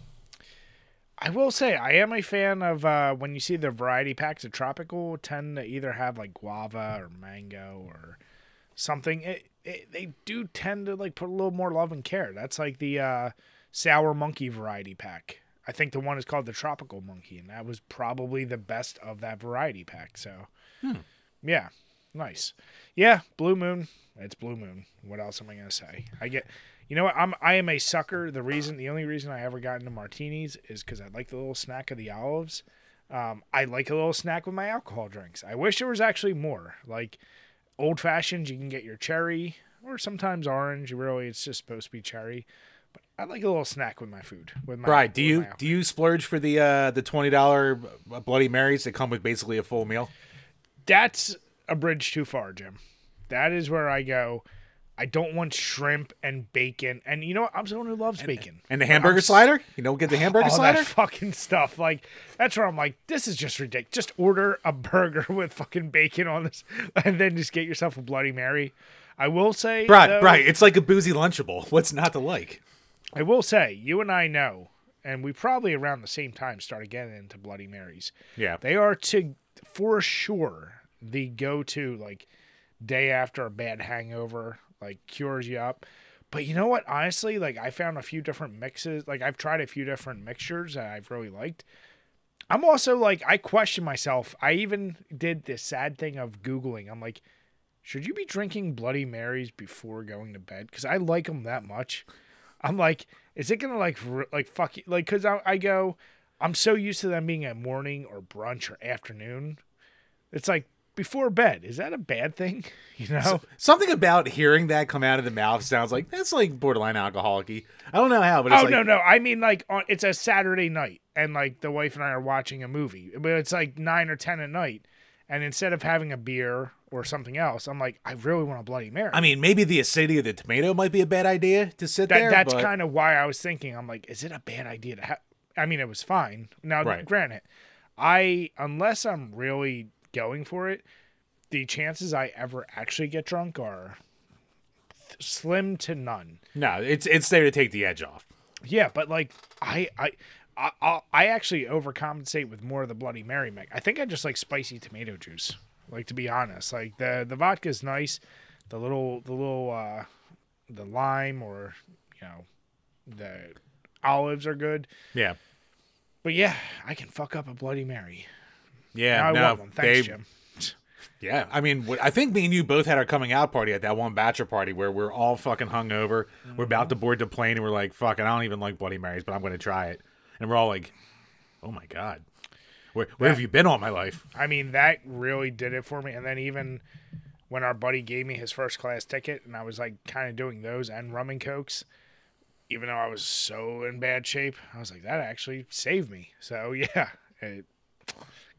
I will say I am a fan of uh, when you see the variety packs of tropical tend to either have like guava or mango or something. It, it, they do tend to like put a little more love and care. That's like the uh, sour monkey variety pack. I think the one is called the tropical monkey, and that was probably the best of that variety pack. So, yeah, nice. Yeah, Blue Moon. It's Blue Moon. What else am I gonna say? I get. You know what? I'm I am a sucker. The reason, the only reason I ever got into martinis is because I like the little snack of the olives. Um, I like a little snack with my alcohol drinks. I wish there was actually more. Like old fashions, you can get your cherry or sometimes orange. Really, it's just supposed to be cherry. But I like a little snack with my food. With my Right? Do you do you splurge for the uh the twenty dollar Bloody Marys that come with basically a full meal? that's a bridge too far, Jim. That is where I go. I don't want shrimp and bacon. And you know what? I'm someone who loves bacon. And the I'm hamburger slider? You don't get the hamburger all slider? that fucking stuff. Like that's where I'm like, this is just ridiculous. Just order a burger (laughs) with fucking bacon on this, (laughs) and then just get yourself a Bloody Mary. I will say, Right, though- right. It's like a boozy lunchable. What's not to like? I will say, you and I know, and we probably around the same time started getting into Bloody Marys. Yeah. They are to for sure the go-to like day after a bad hangover, like cures you up. But you know what? Honestly, like I found a few different mixes. Like I've tried a few different mixtures that I've really liked. I'm also like I question myself. I even did this sad thing of googling. I'm like, should you be drinking Bloody Marys before going to bed? Because I like them that much. I'm like, is it gonna like like fuck you? Like, cause I, I go, I'm so used to them being at morning or brunch or afternoon. It's like before bed. Is that a bad thing? (laughs) You know? Something about hearing that come out of the mouth sounds like that's like borderline alcoholic I don't know how, but it's oh like no, no. I mean like on, it's a Saturday night, and like the wife and I are watching a movie, but it's like nine or ten at night, and instead of having a beer or something else, I'm like, I really want a Bloody Mary. I mean, maybe the acidity of the tomato might be a bad idea to sit that there. that's but- kind of why I was thinking. I'm like, is it a bad idea to have? I mean, it was fine. Now, Right. granted, I unless I'm really going for it, the chances I ever actually get drunk are th- slim to none. no. It's it's there to take the edge off. Yeah, but like I I. I, I actually overcompensate with more of the Bloody Mary mix. I think I just like spicy tomato juice. Like to be honest, like the the vodka's nice, the little the little uh the lime or you know the olives are good. Yeah, But yeah, I can fuck up a Bloody Mary. Yeah. Now I no, want one. Thanks, they- Jim. Yeah, I mean, I think me and you both had our coming out party at that one bachelor party where we're all fucking hungover. We're about to board the plane, and we're like, "Fuck, it, I don't even like Bloody Marys, but I'm going to try it." And we're all like, "Oh my god, where where have you been all my life?" I mean, that really did it for me. And then even when our buddy gave me his first class ticket, and I was like kind of doing those and rum and cokes, even though I was so in bad shape, I was like, that actually saved me. So (laughs) yeah, it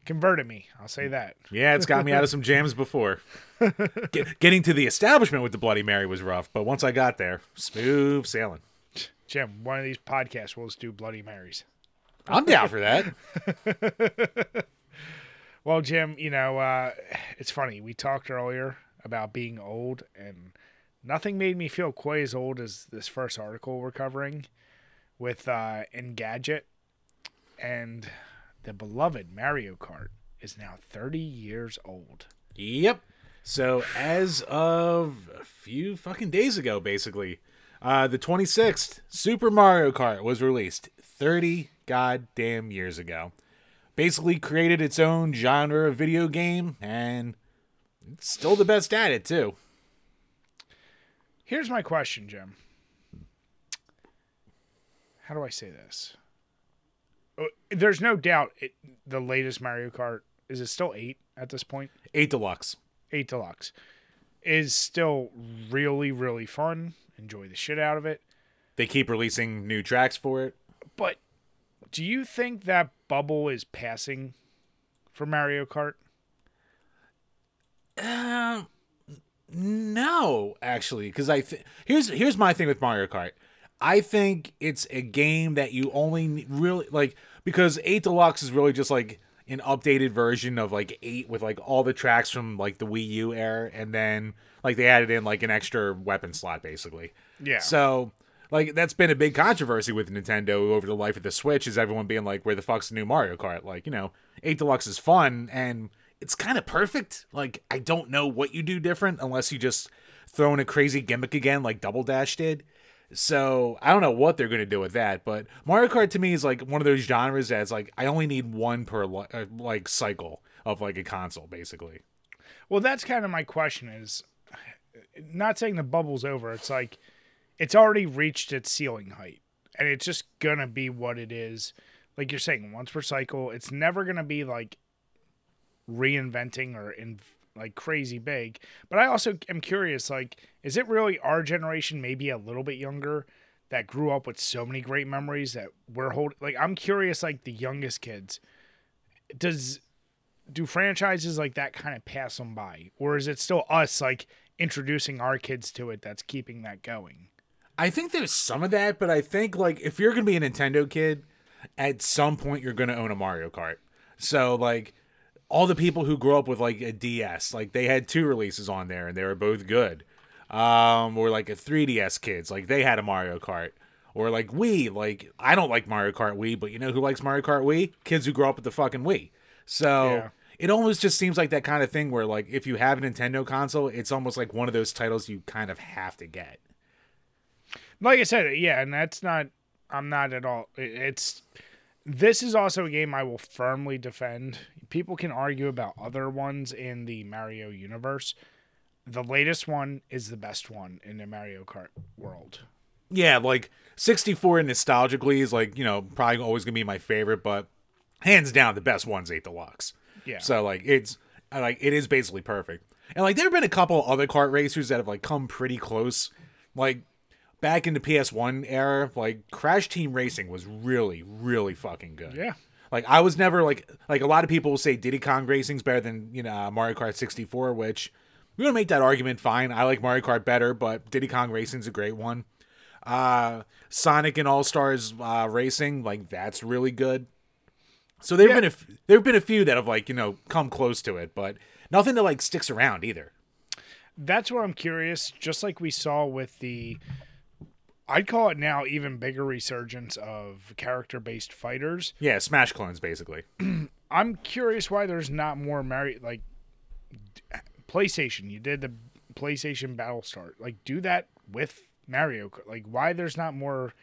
converted me. I'll say that. Yeah, it's got me out of some jams before. (laughs) Get, getting to the establishment with the Bloody Mary was rough, but once I got there, smooth sailing. Jim, one of these podcasts will just do Bloody Marys. I'm down for that. (laughs) Well, Jim, you know, uh, it's funny. We talked earlier about being old, and nothing made me feel quite as old as this first article we're covering with uh, Engadget. And the beloved Mario Kart is now 30 years old. Yep. So as of a few fucking days ago, basically, uh, the 26th, Super Mario Kart was released. 30 goddamn years ago. Basically created its own genre of video game and it's still the best at it too. Here's my question, Jim. How do I say this? Uh, There's no doubt it, the latest Mario Kart is it still eight at this point? 8 Deluxe. Eight Deluxe is still really really fun. Enjoy the shit out of it. They keep releasing new tracks for it. But do you think that bubble is passing for Mario Kart? Um, no, actually, because I th- here's here's my thing with Mario Kart. I think it's a game that you only really like because eight deluxe is really just like an updated version of like eight with like all the tracks from like the Wii U era, and then like they added in like an extra weapon slot basically. Yeah. So like that's been a big controversy with Nintendo over the life of the Switch is everyone being like, where the fuck's the new Mario Kart? Like, you know, 8 Deluxe is fun and it's kind of perfect. Like, I don't know what you do different unless you just throw in a crazy gimmick again like Double Dash did. So I don't know what they're gonna do with that, but Mario Kart to me is like one of those genres that's like I only need one per uh, like cycle of like a console, basically. Well, that's kind of my question is (sighs) not saying the bubble's over. It's like it's already reached its ceiling height and it's just going to be what it is. Like you're saying, once per cycle, it's never going to be like reinventing or in like crazy big. But I also am curious like is it really our generation maybe a little bit younger that grew up with so many great memories that we're holding like I'm curious like the youngest kids does do franchises like that kind of pass them by or is it still us like introducing our kids to it that's keeping that going I think there's some of that, but I think like if you're gonna be a Nintendo kid, at some point you're gonna own a Mario Kart. So like all the people who grew up with like a DS, like they had two releases on there and they were both good. Um, or like a 3DS kids, like they had a Mario Kart. Or like Wii, like I don't like Mario Kart Wii, but you know who likes Mario Kart Wii? Kids who grew up with the fucking Wii. So Yeah. it almost just seems like that kind of thing where like if you have a Nintendo console, it's almost like one of those titles you kind of have to get. like i said yeah and that's not i'm not at all it's this is also a game i will firmly defend people can argue about other ones in the mario universe the latest one is the best one in the mario kart world yeah, like 64 nostalgically is like, you know, probably always gonna be my favorite, but hands down the best one's 8 Deluxe. Yeah. So like it's like it is basically perfect. And like there have been a couple other kart racers that have like come pretty close. Like back in the PS1 era, like Crash Team Racing was really, really fucking good. yeah Like I was never like like a lot of people will say Diddy Kong Racing's better than you know Mario Kart 64, which we're gonna make that argument. Fine, I like Mario Kart better, but Diddy Kong Racing's a great one. Uh, Sonic and All Stars uh, Racing, like that's really good. So there've Yeah. been a f- there've been a few that have like you know come close to it, but nothing that like sticks around either. that's where I'm curious. Just like we saw with the, I'd call it now even bigger resurgence of character-based fighters. Yeah, Smash clones basically. (clears throat) I'm curious why there's not more Mario like PlayStation. You did the PlayStation Battle Start. Like do that with Mario. Like why there's not more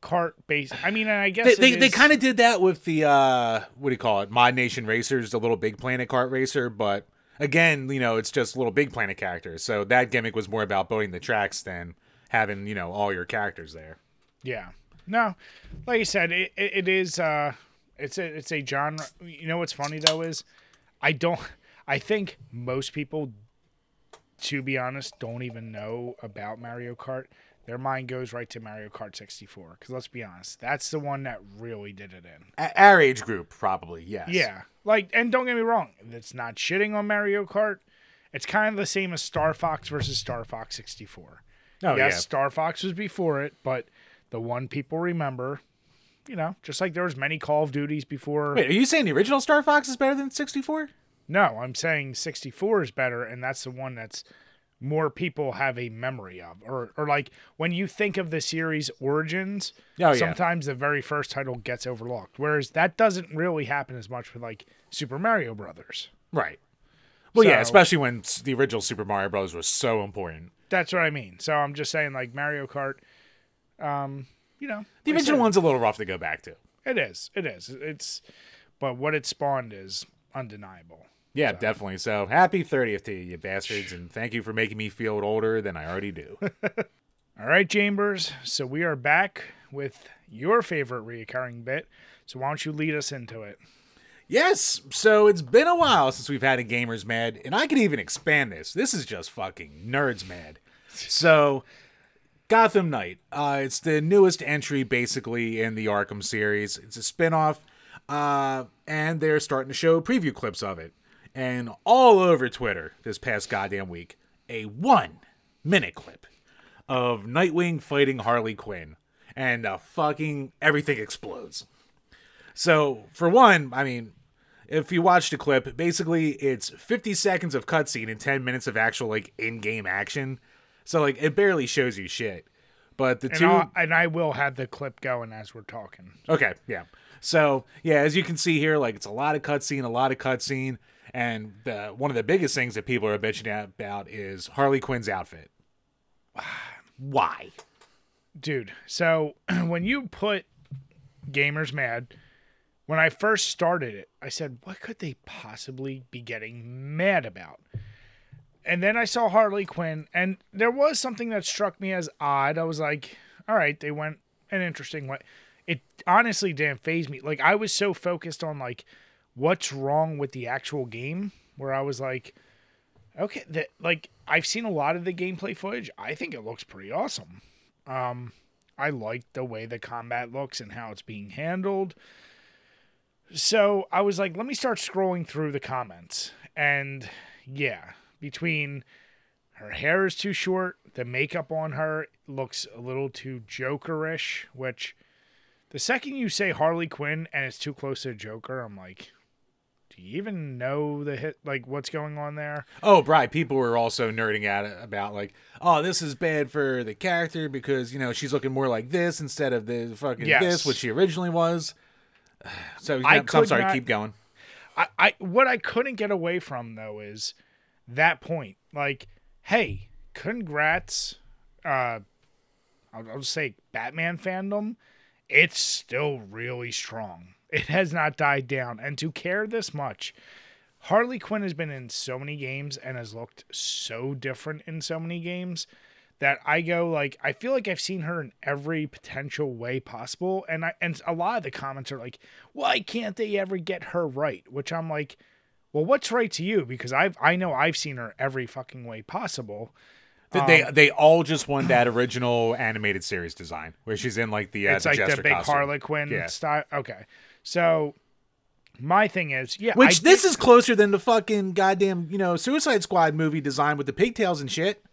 cart based. I mean, I guess They they, they kind of did that with the uh what do you call it? Mod Nation Racers, the little Big Planet kart racer, but again, you know, it's just little Big Planet characters. So that gimmick was more about building the tracks than having you know all your characters there. Yeah. No, like you said, it, it, is. Uh, it's a it's a genre. You know what's funny though is, I don't. I think most people, to be honest, don't even know about Mario Kart. Their mind goes right to Mario Kart 64. Because let's be honest, that's the one that really did it in. A- our age group, probably yes. Yeah. Like, and don't get me wrong, it's not shitting on Mario Kart. It's kind of the same as Star Fox versus Star Fox 64. Oh yes, yeah. Star Fox was before it, but the one people remember, you know, just like there was many Call of Duties before. Wait, are you saying the original Star Fox is better than 64? No, I'm saying 64 is better, and that's the one that's more people have a memory of, or or like when you think of the series Origins, Oh, yeah. sometimes the very first title gets overlooked. Whereas that doesn't really happen as much with like Super Mario Brothers. Right. Well, yeah, especially when the original Super Mario Bros. was so important. That's what I mean. So I'm just saying, like Mario Kart, um, you know, The like original one's a little rough to go back to. It is. It is. It's, but what it spawned is undeniable. Yeah, definitely. So happy 30th to you, you bastards, and thank you for making me feel older than I already do. (laughs) All right, Chambers. So we are back with your favorite reoccurring bit. So why don't you lead us into it? Yes, so it's been a while since we've had a Gamers Mad, and I could even expand this. This is just fucking Nerds Mad. So, Gotham Knight. Uh, it's the newest entry, basically, in the Arkham series. It's a spin off, uh, and they're starting to show preview clips of it. And all over Twitter this past goddamn week, a one minute clip of Nightwing fighting Harley Quinn, and uh, fucking everything explodes. So, for one, I mean, if you watch the clip, basically it's 50 seconds of cutscene and 10 minutes of actual like in-game action. So like it barely shows you shit. But the And, 2 I'll, and I will have the clip going as we're talking. Okay, yeah. So yeah, as you can see here, like it's a lot of cutscene, a lot of cutscene, and the one of the biggest things that people are bitching about is Harley Quinn's outfit. (sighs) Why? Dude, so (clears throat) when you put gamers mad, when I first started it, I said, what could they possibly be getting mad about? And then I saw Harley Quinn, and there was something that struck me as odd. I was like, all right, they went an interesting way. It honestly didn't phase me. Like, I was so focused on, like, what's wrong with the actual game, where I was like, okay, that, like, I've seen a lot of the gameplay footage. I think it looks pretty awesome. Um, I like the way the combat looks and how it's being handled. So I was like, let me start scrolling through the comments. And yeah, between her hair is too short, the makeup on her looks a little too Jokerish, which the second you say Harley Quinn and it's too close to Joker, I'm like, do you even know the hit like what's going on there? Oh, right. People were also nerding out about like, oh, this is bad for the character because you know she's looking more like this instead of the fucking Yes. this, which she originally was. (sighs) So I I'm sorry. not- Keep going. I, I what I couldn't get away from though is that point. Like, hey, congrats. Uh, I'll, I'll just say Batman fandom. It's still really strong. It has not died down, and to care this much, Harley Quinn has been in so many games and has looked so different in so many games that I go like I feel like I've seen her in every potential way possible and I and a lot of the comments are like why can't they ever get her right which I'm like well what's right to you because I've I know I've seen her every fucking way possible Th- they they all just want that original animated series design where she's in like the uh, it's the like jester the big costume. Harley Quinn Yeah. style okay so my thing is yeah Which I this did- is closer than the fucking goddamn you know Suicide Squad movie design with the pigtails and shit.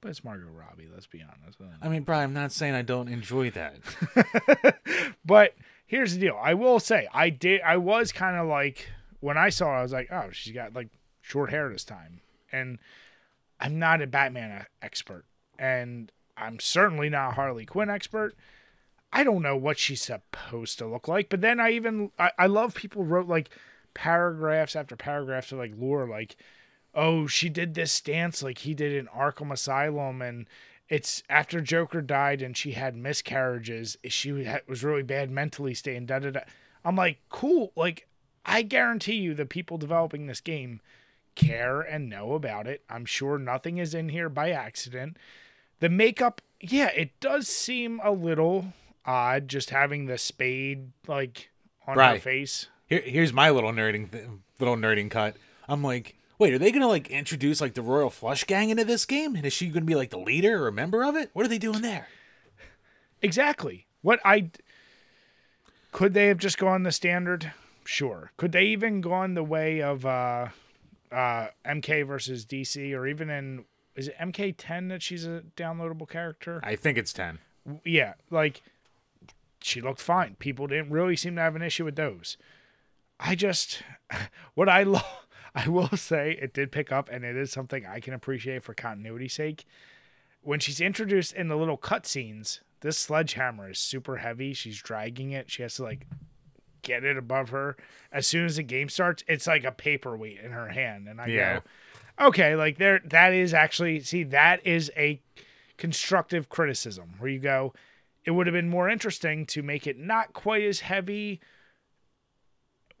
But it's Margot Robbie let's be honest I mean, Brian, I'm not saying I don't enjoy that. (laughs) But here's the deal. I will say I did I was kind of like when I saw it, I was like, oh, she's got like short hair this time. And I'm not a Batman expert. And I'm certainly not a Harley Quinn expert. I don't know what she's supposed to look like. But then I even I, I love people wrote like paragraphs after paragraphs of like lore like oh she did this stance like he did in arkham asylum and it's after joker died and she had miscarriages eh, she was really bad mentally staying da da da. I'm like cool like i guarantee you the people developing this game care and know about it. I'm sure nothing is in here by accident. The makeup yeah it does seem a little odd just having the spade like on her face. Here, here's my little nerding, th- little nerding cut. I'm like, wait, are they gonna like introduce like the Royal Flush Gang into this game? And is she gonna be like the leader or a member of it? What are they doing there? Exactly. What I could they have just gone the standard? Sure. Could they even gone the way of uh uh MK versus DC or even in is it MK10 that she's a downloadable character? I think it's ten. yeah, like she looked fine. People didn't really seem to have an issue with those. I just (laughs) what I love I will (laughs) say it did pick up and it is something I can appreciate for continuity's sake. When she's introduced in the little cutscenes, this sledgehammer is super heavy. She's dragging it. She has to like get it above her. As soon as the game starts, it's like a paperweight in her hand. And I Yeah. go, okay, like there that is actually see, that is a constructive criticism where you go, it would have been more interesting to make it not quite as heavy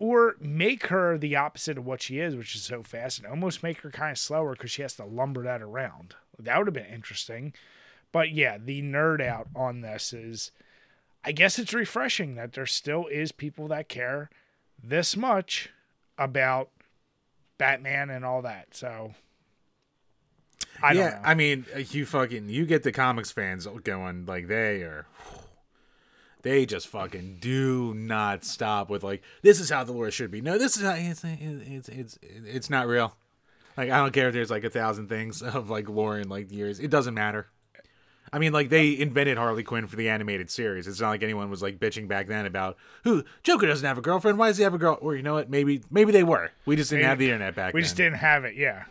or make her the opposite of what she is, which is so fast, and almost make her kind of slower because she has to lumber that around. That would have been interesting. But yeah, the nerd out on this is I guess it's refreshing that there still is people that care this much about Batman and all that. So I don't yeah, know. I mean, uh, you fucking you get the comics fans going like they are. They just fucking do not stop with like this is how the lore should be. No, this is how it's it's it's it's not real. Like I don't care if there's like a thousand things (laughs) of like lore in like years. It doesn't matter. I mean, like they invented Harley Quinn for the animated series. It's not like anyone was like bitching back then about who Joker doesn't have a girlfriend. Why does he have a girl? Or you know what? Maybe maybe they were. We just didn't have the internet back we then. just didn't have it. Yeah.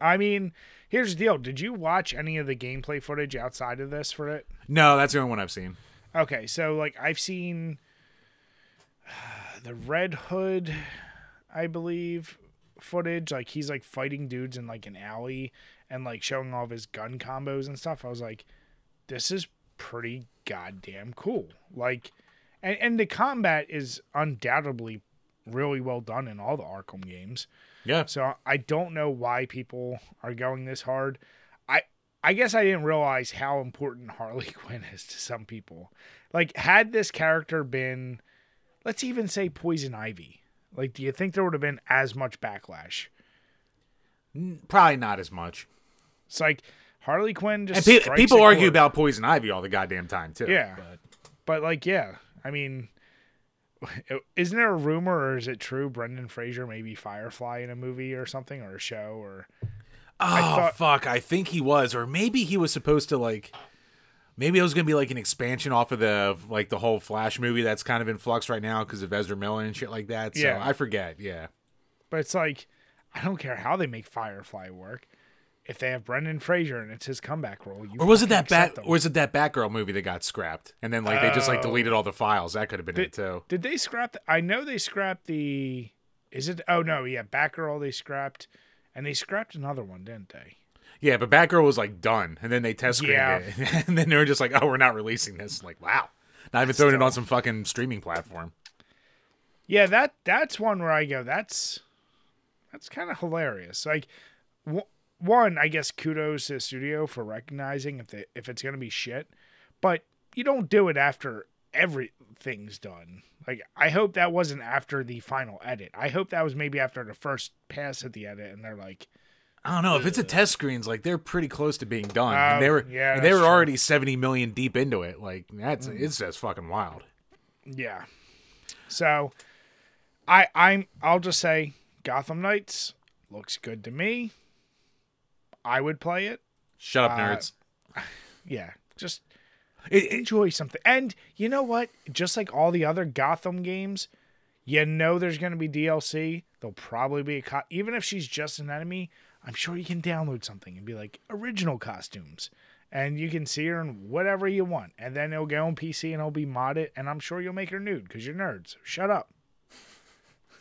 I mean, here's the deal. Did you watch any of the gameplay footage outside of this for it? No, that's the only one I've seen. Okay, so like I've seen uh, the Red Hood, I believe, footage. Like he's like fighting dudes in like an alley and like showing all of his gun combos and stuff. I was like, this is pretty goddamn cool. Like, and and the combat is undoubtedly really well done in all the Arkham games. Yeah. So I don't know why people are going this hard. I guess I didn't realize how important Harley (laughs) Quinn is to some people. Like had this character been let's even say Poison Ivy. Like do you think there would have been as much backlash? Probably not as much. It's like Harley Quinn just And pe- people argue chord. about Poison Ivy all the goddamn time too. Yeah. but- But like yeah, I mean (laughs) isn't there a rumor or is it true Brendan Fraser may be Firefly in a movie or something or a show or Oh thought- fuck! I think he was, or maybe he was supposed to like. Maybe it was gonna be like an expansion off of the like the whole Flash movie that's kind of in flux right now because of Ezra Miller and shit like that. So Yeah. I forget. Yeah. But it's like, I don't care how they make Firefly work. If they have Brendan Fraser and it's his comeback role, you Or was it that bat? them. Or was it that Batgirl movie that got scrapped and then like they just like Oh. deleted all the files? That could have been it too. Did they scrap? The, I know they scrapped the. Is it? Oh no, yeah, Batgirl they scrapped, and they scrapped another one, didn't they? Yeah, but Batgirl was like done, and then they test screened Yeah. it, (laughs) and then they were just like, "Oh, we're not releasing this." Like, wow, not even throwing it on some fucking streaming platform. Yeah, that that's one where I go. That's that's kind of hilarious. Like, w- one, I guess kudos to the studio for recognizing if they if it's gonna be shit, but you don't do it after everything's done. Like, I hope that wasn't after the final edit. I hope that was maybe after the first pass at the edit, and they're like, I don't know if it's a test screens, like they're pretty close to being done. Oh, and they were, yeah, and they were true. already seventy million deep into it. Like that's it's just fucking wild. yeah. So, I I'm I'll just say Gotham Knights looks good to me. I would play it. Shut up, Uh, nerds. (laughs) Yeah, just It, enjoy something. And you know what? Just like all the other Gotham games, you know there's going to be DLC. There'll probably be a co- even if she's just an enemy. I'm sure you can download something and be like original costumes, and you can see her in whatever you want. And then it'll go on PC and it'll be modded, and I'm sure you'll make her nude because you're nerds. So shut up.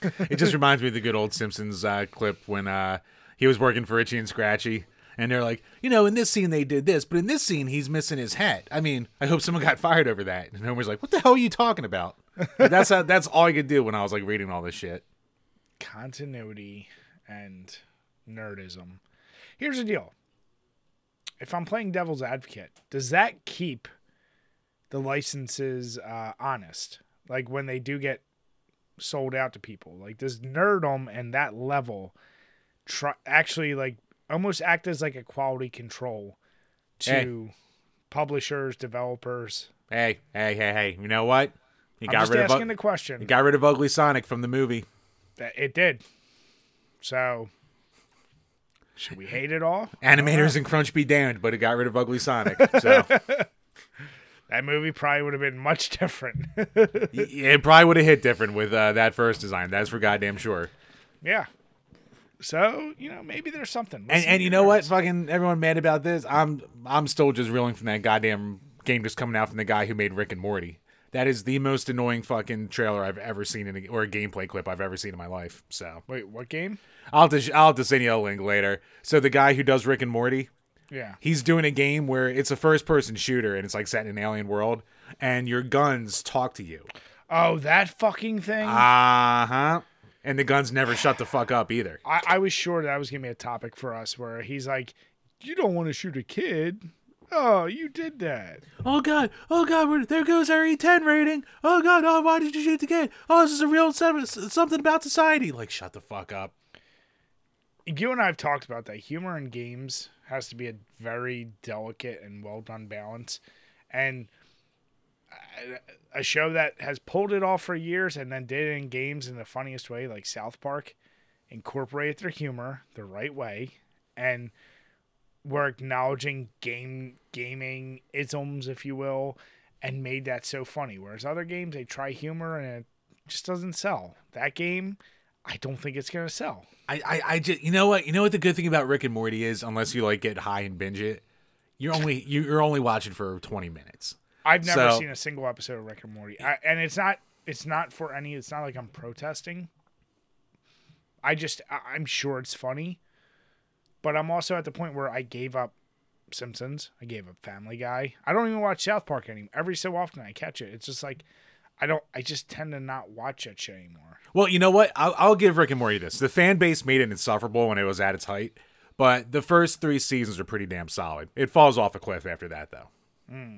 it just reminds me of the good old Simpsons uh, clip when uh, he was working for Itchy and Scratchy. And they're like, you know, in this scene they did this, but in this scene he's missing his hat. I mean, I hope someone got (laughs) fired over that. And Homer's like, what the hell are you talking about? That's how, that's all I could do when I was like reading all this shit. continuity and nerdism. Here's the deal. If I'm playing devil's advocate, does that keep the licenses uh, honest? Like when they do get sold out to people, like does nerdom and that level try actually like almost act as like a quality control to publishers, developers? Hey, hey, hey, hey! You know what? You got rid of asking U- the question. you got rid of Ugly Sonic from the movie. It did. So should we hate it all? (laughs) Animators and Crunch be damned, but it got rid of Ugly Sonic. So (laughs) That movie probably would have been much different. (laughs) it probably would have hit different with uh, that first design. That's for goddamn sure. yeah. So, you know, maybe there's something. And Listen and you know what? Fucking everyone mad about this. I'm I'm still just reeling from that goddamn game just coming out from the guy who made Rick and Morty. That is the most annoying fucking trailer I've ever seen in a, or a gameplay clip I've ever seen in my life. So Wait, what game? I'll sh- I'll to send you a link later. So the guy who does Rick and Morty, Yeah. He's doing a game where it's a first person shooter and it's like set in an alien world and your guns talk to you. Oh, that fucking thing. Uh huh. And the guns never shut the fuck up either. I, I was sure that was gonna be a topic for us where he's like, "You don't want to shoot a kid." Oh, you did that. Oh god, oh god, we're- there goes our E10 rating. Oh god, oh why did you shoot the kid? Oh, this is a real something about society. Like, shut the fuck up. You and I have talked about that. Humor in games has to be a very delicate and well done balance, and a- show that has pulled it off for years and then did it in games in the funniest way, like South Park, incorporated their humor the right way, and we're acknowledging game gaming isms, if you will, and made that so funny. Whereas other games, they try humor and it just doesn't sell. That game, I don't think it's gonna sell. I, I, I just, you know what, you know what the good thing about Rick and Morty is, unless you like get high and binge it, you're only you're only watching for 20 minutes. I've never So- seen a single episode of Rick and Morty, I, and it's not it's not for any. It's not like I'm protesting. I just I, I'm sure it's funny, but I'm also at the point where I gave up Simpsons. I gave up Family Guy. I don't even watch South Park anymore. Every so often I catch it. It's just like I don't. I just tend to not watch that shit anymore. Well, you know what? I'll, I'll give Rick and Morty this. The fan base made it insufferable when it was at its height, but the first three seasons are pretty damn solid. It falls off a cliff after that, though. Hmm.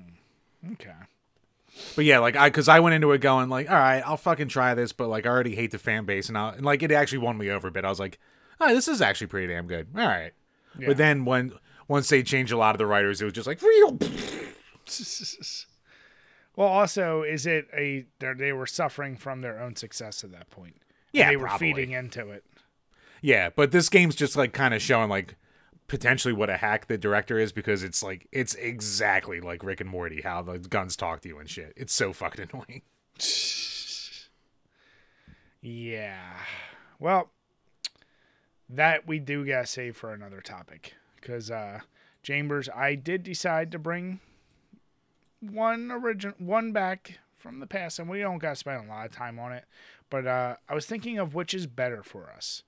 Okay. But yeah, like I, because I went into it going like, all right, I'll fucking try this, but like I already hate the fan base, and, I, and like it actually won me over a bit. I was like, oh, this is actually pretty damn good. All right. Yeah. But then when once they changed a lot of the writers, it was just like, real. (laughs) well, also, is it a they're- were suffering from their own success at that point? Yeah, they were probably. feeding into it. Yeah, but this game's just like kind of showing like potentially what a hack the director is because it's like it's exactly like Rick and Morty how the guns talk to you and shit. It's so fucking (laughs) annoying. Yeah. Well, that we do gotta save for another topic because uh, Chambers, I did decide to bring one origin one back from the past, and we don't gotta spend a lot of time on it. But uh, I was thinking of which is better for us,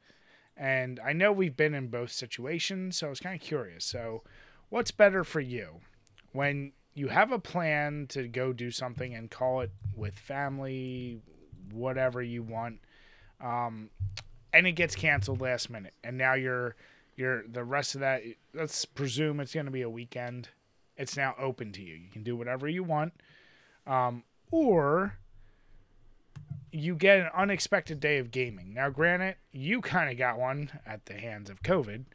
and I know we've been in both situations, so I was kind of curious. So, what's better for you when you have a plan to go do something and call it with family, whatever you want, um, and it gets canceled last minute, and now you're you're the rest of that. Let's presume it's going to be a weekend. It's now open to you. You can do whatever you want, um, or you get an unexpected day of gaming. Now, granted, you kind of got one at the hands of COVID,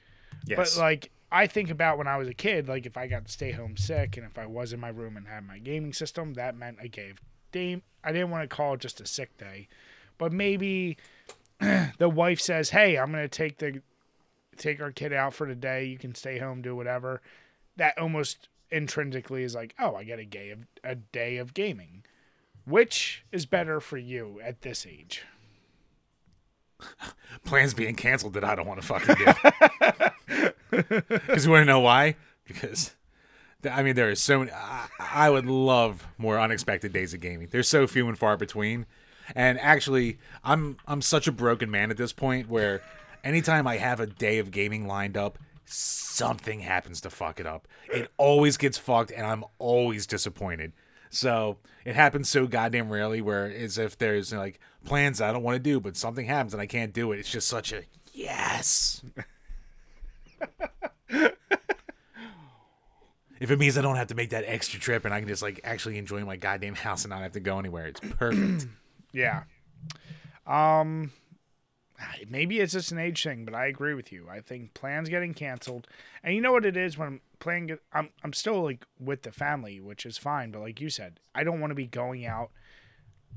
Yes. but like I think about when I was a kid, like if I got to stay home sick and if I was in my room and had my gaming system, that meant I gave Dame. I didn't want to call it just a sick day, but maybe (clears throat) the wife says, "Hey, I'm gonna take the take our kid out for the day. You can stay home, do whatever." That almost intrinsically is like, "Oh, I get a day of a day of gaming." Which is better for you at this age? (laughs) plans being canceled that I don't want to fucking do. (laughs) Because you want to know why? Because I mean, there is so many. I, I would love more unexpected days of gaming. They're so few and far between. And actually, I'm I'm such a broken man at this point where anytime I have a day of gaming lined up, something happens to fuck it up. It always gets fucked, and I'm always disappointed. So it happens so goddamn rarely where as if there's like plans I don't want to do, but something happens and I can't do it. It's just such a yes. if it means I don't have to make that extra trip and I can just like actually enjoy my goddamn house and not have to go anywhere, it's perfect. (clears throat) Yeah. Um maybe it's just an age thing, but I agree with you. I think plans getting canceled. And you know what it is when plan I'm I'm still like with the family, which is fine, but like you said, I don't want to be going out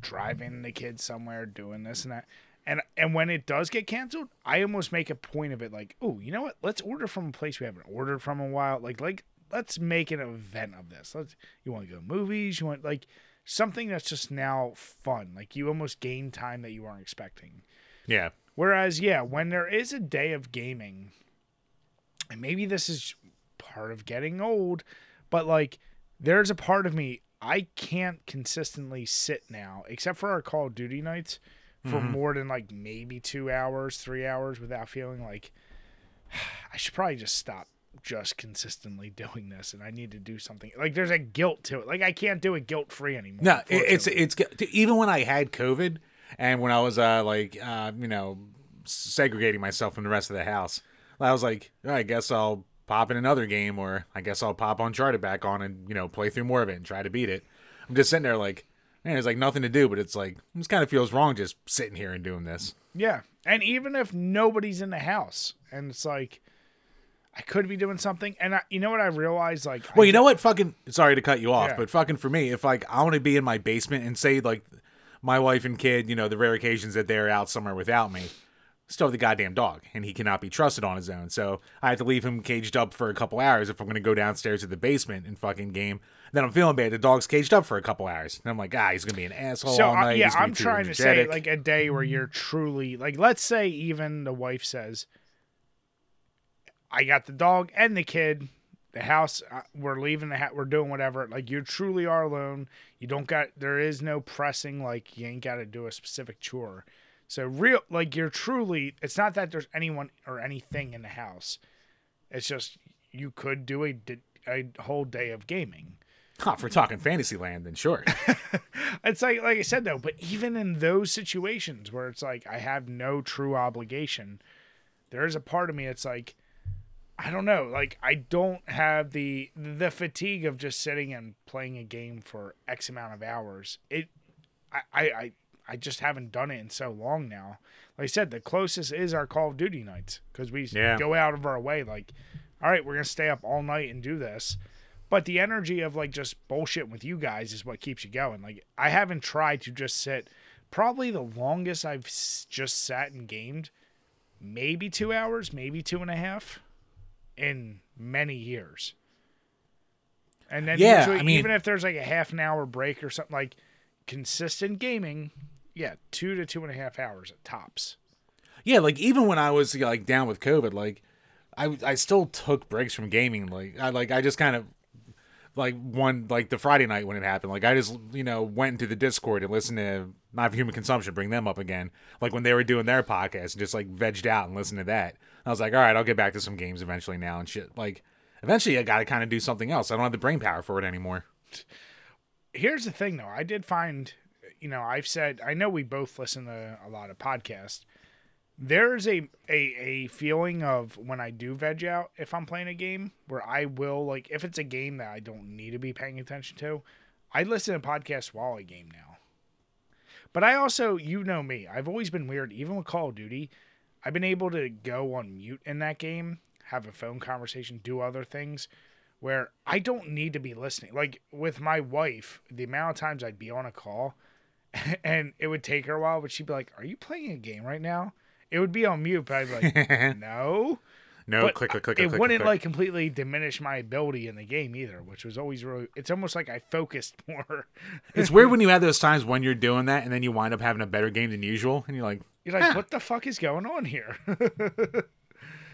driving the kids somewhere doing this and that. And and when it does get canceled, I almost make a point of it like, "Oh, you know what? Let's order from a place we haven't ordered from a while." Like like let's make an event of this. Let's you want to go to movies, you want like something that's just now fun. Like you almost gain time that you weren't expecting. yeah. Whereas, yeah, when there is a day of gaming, and maybe this is part of getting old, but like there's a part of me I can't consistently sit now, except for our Call of Duty nights, for mm-hmm. more than like maybe two hours, three hours without feeling like (sighs) I should probably just stop just consistently (laughs) doing this and I need to do something. Like there's a guilt to it. Like I can't do it guilt free anymore. No, it, it's it's even when I had COVID and when I was uh like uh you know segregating myself from the rest of the house, I was like, "Oh, I guess I'll pop in another game, or I guess I'll pop Uncharted back on and you know play through more of it and try to beat it. I'm just sitting there like, man, there's like nothing to do, but it's like it just kind of feels wrong just sitting here and doing this. Yeah. And even if nobody's in the house and it's like I could be doing something and I, you know what I realized like Well, I you know what? Fucking sorry to cut you off, Yeah. but fucking for me, if like I want to be in my basement and say like my wife and kid, you know, the rare occasions that they're out somewhere without me, still the goddamn dog, and he cannot be trusted on his own. So I have to leave him caged up for a couple hours if I'm going to go downstairs to the basement and fucking game. Then I'm feeling bad. The dog's caged up for a couple hours, and I'm like, ah, he's going to be an asshole So all I- night. yeah, He's gonna I'm trying to say energetic. like a day where you're truly like let's say even the wife says I got the dog and the kid, the house uh, we're leaving the house, we're doing whatever. Like you truly are alone. You don't got there is no pressing like you ain't got to do a specific chore. So real like you're truly it's not that there's anyone or anything in the house. It's just you could do a a whole day of gaming. Huh, if we're talking Fantasyland, then sure. (laughs) It's like like I said though, but even in those situations where it's like I have no true obligation, there is a part of me it's like I don't know, like I don't have the the fatigue of just sitting and playing a game for X amount of hours. It I I I, just haven't done it in so long now. Like I said, the closest is our Call of Duty nights because we Yeah. go out of our way like all right, we're going to stay up all night and do this. But the energy of like just bullshit with you guys is what keeps you going. Like I haven't tried to just sit. Probably the longest I've s- just sat and gamed, maybe two hours, maybe two and a half, in many years. And then Yeah, usually, I mean- even if there's like a half an hour break or something like consistent gaming, yeah, two to two and a half hours at tops. Yeah, like even when I was like down with COVID, like I I still took breaks from gaming. Like I like I just kind of like one like the Friday night when it happened. Like I just you know went into the Discord and listened to Not for Human Consumption, bring them up again. Like when they were doing their podcast, and just like vegged out and listened to that. I was like, all right, I'll get back to some games eventually now and shit. Like eventually, I got to kind of do something else. I don't have the brain power for it anymore. here's the thing though i did find you know i've said i know we both listen to a lot of podcasts there's a, a a feeling of when i do veg out if i'm playing a game where i will like if it's a game that i don't need to be paying attention to i listen to podcasts while i game now but i also you know me i've always been weird even with call of duty i've been able to go on mute in that game have a phone conversation do other things where I don't need to be listening. Like with my wife, the amount of times I'd be on a call (laughs) and it would take her a while, but she'd be like, Are you playing a game right now? It would be on mute, but I'd be like, (laughs) No. No, But click, click, click, it click, wouldn't click. like completely diminish my ability in the game either, which was always really it's almost like I focused (laughs) more. It's weird when you have those times when you're doing that and then you wind up having a better game than usual, and you're like, You're like, what the fuck is going on here? (laughs)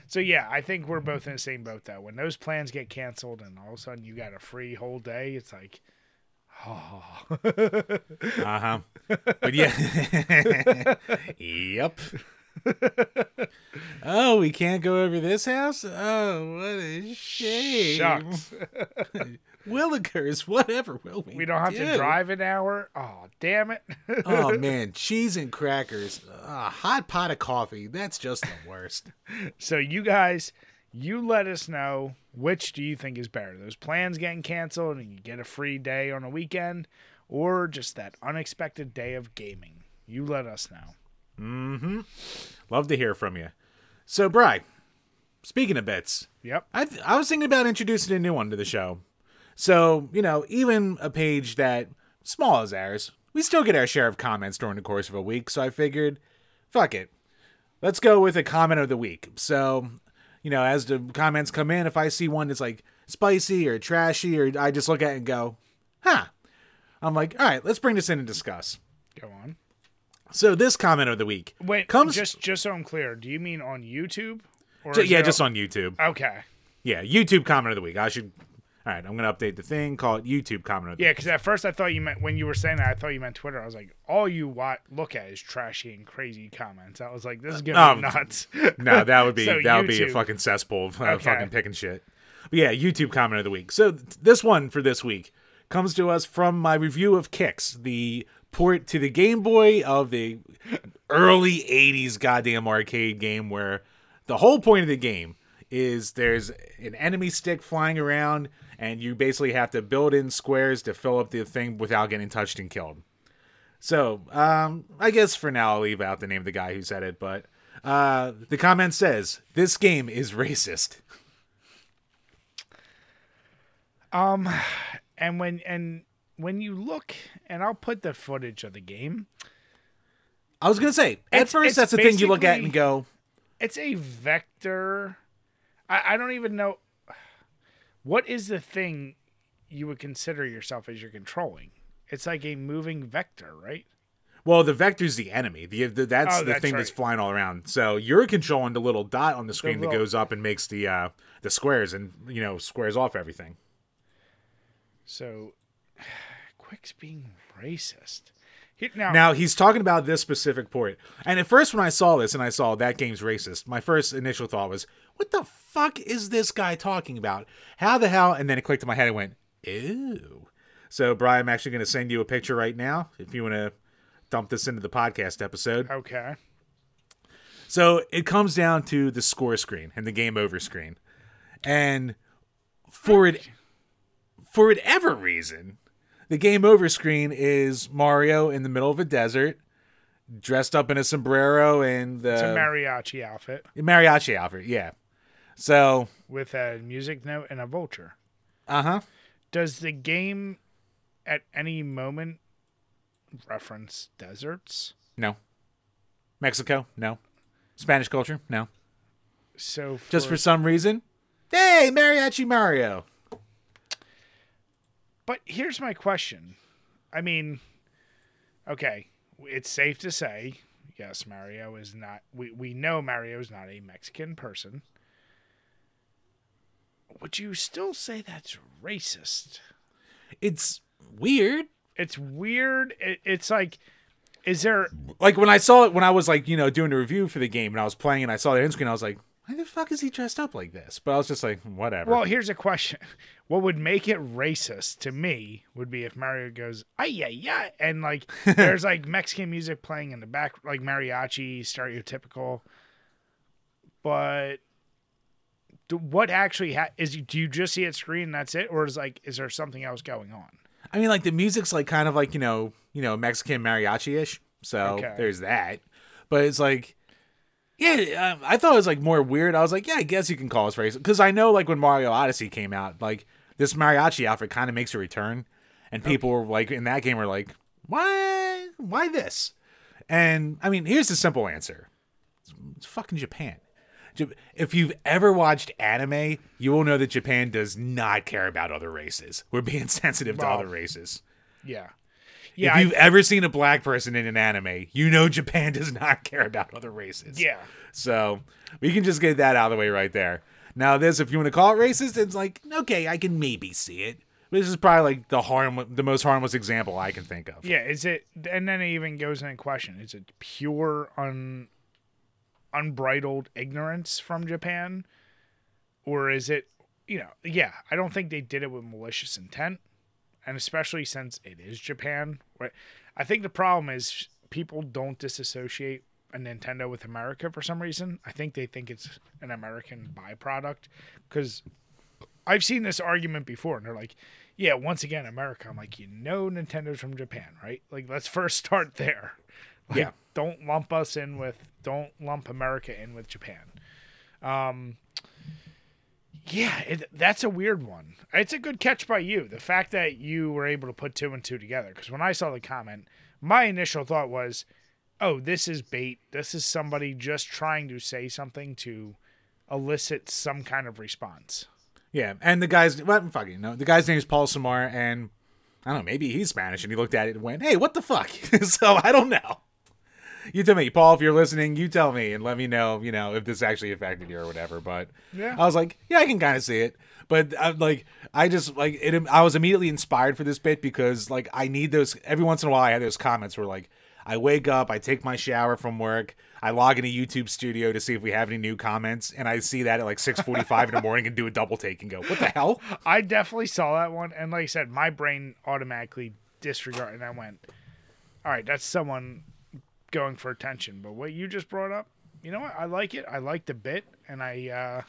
so yeah, I think we're both in the same boat though. When those plans get canceled and all of a sudden you got a free whole day, it's like, oh, (laughs) Uh huh. But yeah. yep. Oh, we can't go over this house? Oh, what a shame. shucks. (laughs) Willikers, whatever will we We don't have to drive an hour. Oh, damn it. (laughs) oh, man. Cheese and crackers. A hot pot of coffee. That's just the worst. (laughs) so you guys, you let us know which do you think is better? Those plans getting canceled and you get a free day on a weekend, or just that unexpected day of gaming. You let us know. Mm-hmm. Love to hear from you. So, Bry, speaking of bits, Yep. I, th- I was thinking about introducing a new one to the show. So, you know, even a page that small as ours, we still get our share of comments during the course of a week. So I figured, fuck it. Let's go with a comment of the week. So, you know, as the comments come in, if I see one that's like spicy or trashy, or I just look at it and go, huh. I'm like, all right, let's bring this in and discuss. Go on. So this comment of the week Wait, comes just just so I'm clear, do you mean on YouTube? Or Ju- is yeah, it just on YouTube. Okay. Yeah, YouTube comment of the week. I should All right, I'm gonna update the thing. Call it YouTube comment. of the week. Yeah, because at first I thought you meant when you were saying that, I thought you meant Twitter. I was like, all you wa- look at is trashy and crazy comments. I was like, this is gonna be Um, nuts. (laughs) No, that would be (laughs) So that would be a YouTube. fucking cesspool of uh, Okay. fucking picking shit. But yeah, YouTube comment of the week. So th- this one for this week comes to us from my review of Kicks, the port to the Game Boy of the early '80s goddamn arcade game, where the whole point of the game is there's an enemy stick flying around, and you basically have to build in squares to fill up the thing without getting touched and killed. So, um, I guess for now I'll leave out the name of the guy who said it, but uh, the comment says this game is racist. Um, and when and when you look, and I'll put the footage of the game. I was gonna say at It's- first it's that's the thing you look at and go, It's a vector. I, I don't even know what is the thing you would consider yourself as you're controlling. It's like a moving vector, right? well, the vector's the enemy. The, the that's Oh, the that's thing that's flying all around. So you're controlling the little dot on the screen that little- goes up and makes the uh, the squares and you know squares off everything. So, Qix being racist. Here, now, Now he's talking about this specific port. And at first, when I saw this and I saw that game's racist, my first initial thought was, "What the fuck is this guy talking about? How the hell?" And then it clicked in my head and went, "Ew." So, Brian, I'm actually going to send you a picture right now if you want to dump this into the podcast episode. okay. So it comes down to the score screen and the game over screen, and for it, for whatever reason, the game over screen is Mario in the middle of a desert, dressed up in a sombrero and the It's a mariachi outfit mariachi outfit. Yeah. So, with a music note and a vulture. uh huh. Does the game at any moment reference deserts? No. Mexico? No. Spanish culture? No. So for, Just for some reason, hey, mariachi Mario. But here's my question. I mean, okay, it's safe to say, yes, Mario is not. We we know Mario is not a Mexican person. Would you still say that's racist? It's weird. It's weird. It, it's like, is there? like when I saw it when I was like you know doing a review for the game and I was playing and I saw the end screen I was like why the fuck is he dressed up like this but I was just like whatever Well, here's a question. (laughs) What would make it racist to me would be if Mario goes, ay, yeah, yeah. And like, (laughs) there's like Mexican music playing in the back, like mariachi, stereotypical. But do, what actually ha- is, do you just see it screen and that's it? Or is like, is there something else going on? I mean like the music's like kind of like you know you know Mexican mariachi ish so Okay. there's that but it's like yeah um, I thought it was like more weird I was like yeah I guess you can call us racist because I know like when Mario Odyssey came out like this mariachi outfit kind of makes a return and people were like in that game were like why why this and I mean here's the simple answer it's fucking Japan. If you've ever watched anime, you will know that Japan does not care about other races. We're being (laughs) sensitive to other races. Yeah. If Yeah. I- you've ever seen a black person in an anime, you know Japan (laughs) does not care about other races. yeah. So we can just get that out of the way right there. Now, this, if you want to call it racist, it's like, okay, I can maybe see it. This is probably like the harm, the most harmless example I can think of. Yeah, is it? And then it even goes in question: Is it pure un, unbridled ignorance from Japan, or is it? You know, yeah, I don't think they did it with malicious intent, and especially since it is Japan. Right? I think the problem is people don't disassociate a Nintendo with America for some reason. I think they think it's an American byproduct because I've seen this argument before, and they're like, "Yeah, once again, America." I'm like, "You know, Nintendo's from Japan, right? Like, let's first start there. Like, Yeah. don't lump us in with, don't lump America in with Japan." Um, yeah, it, that's a weird one. It's a good catch by you. The fact that you were able to put two and two together, because when I saw the comment, my initial thought was, "Oh, this is bait. This is somebody just trying to say something to." elicit some kind of response. Yeah, and the guy's well, fucking no, the guy's name is Paul Samar, and I don't know, maybe he's Spanish, and he looked at it and went, "Hey, what the fuck?" (laughs) so I don't know. You tell me, Paul, if you're listening, you tell me and let me know, you know, if this actually affected you or whatever. But Yeah. I was like, yeah, I can kind of see it. But I'm like, I just like it. I was immediately inspired for this bit because like I need those every once in a while. I had those comments where like I wake up, I take my shower from work, I log into YouTube Studio to see if we have any new comments, and I see that at like 6:45 in the morning and do a double take and go, "What the hell?" I definitely saw that one, and like I said, my brain automatically disregarded, and I went, "All right, that's someone going for attention." But what you just brought up, you know what? I like it. I like the bit, and I, uh,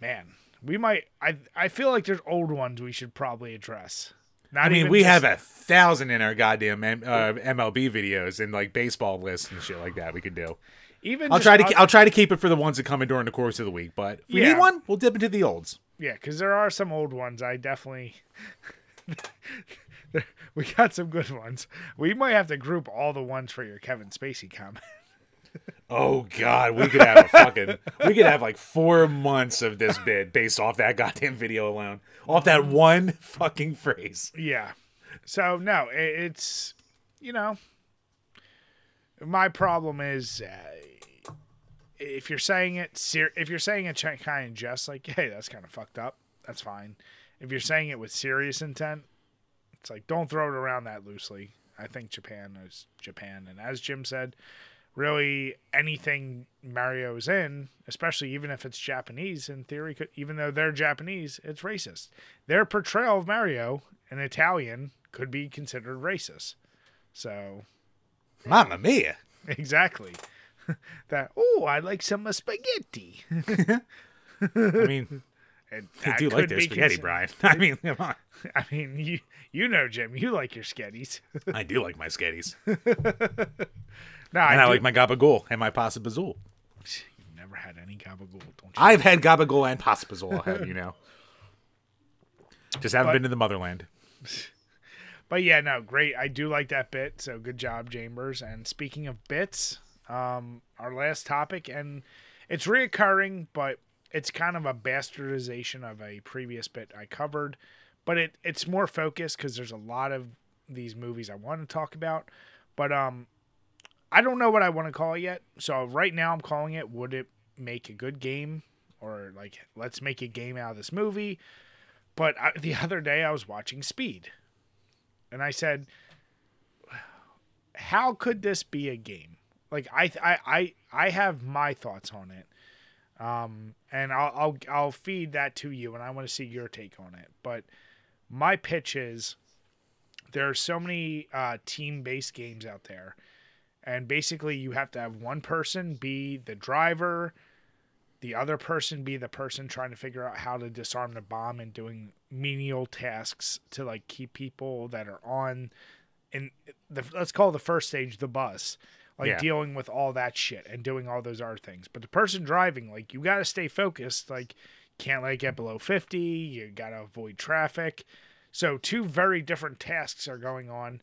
man, we might. I I feel like there's old ones we should probably address. Not I mean, we just- have a thousand in our goddamn M- uh, MLB videos and like baseball lists and shit like that. We could do. even. I'll try to oth- I'll try to keep it for the ones that come in during the course of the week. But if we Yeah. need one, we'll dip into the olds. Yeah, because there are some old ones. I definitely. (laughs) (laughs) we got some good ones. We might have to group all the ones for your Kevin Spacey comment. Oh God, we could have a fucking we could have like four months of this bit based off that goddamn video alone, off that one fucking phrase. Yeah. So no, it's you know, my problem is uh, if you're saying it ser- if you're saying it kind of just like, hey, that's kind of fucked up. That's fine. If you're saying it with serious intent, it's like don't throw it around that loosely. I think Japan is Japan, and as Jim said, really anything Mario's in, especially even if it's Japanese, in theory, could, even though they're Japanese, it's racist. Their portrayal of Mario, an Italian, could be considered racist. So Mamma mia! (laughs) exactly (laughs) that. Oh, I like some spaghetti. (laughs) I mean, And I do like their spaghetti, Brian. (laughs) I mean, come on. (laughs) I mean, you you know, Jim, you like your sketties. I do like my sketties, (laughs) no, and I, do- like my gabagool and my pasta bazool. You've never had any gabagool, don't you? I've had gabagool and pasta bazool. I'll have you know. Just haven't But- been to the motherland. But yeah, no, great. I do like that bit. So good job, Chambers. And speaking of bits, um, our last topic, and it's reoccurring, but it's kind of a bastardization of a previous bit I covered. But it it's more focused because there's a lot of these movies I want to talk about. But um, I don't know what I want to call it yet. So right now I'm calling it "Would it make a good game?" or like "Let's make a game out of this movie." But I, the (laughs) other day I was watching Speed and I said, "How could this be a game?" Like I, I, I, I have my thoughts on it, um, and I'll, I'll, I'll feed that to you, and I want to see your take on it. But my pitch is, there are so many uh, team-based games out there, and basically you have to have one person be the driver, the other person be the person trying to figure out how to disarm the bomb and doing menial tasks to like keep people that are on the let's call the first stage the bus like Yeah. dealing with all that shit and doing all those other things. But the person driving like you got to stay focused like can't let it get below 50 you got to avoid traffic. So two very different tasks are going on.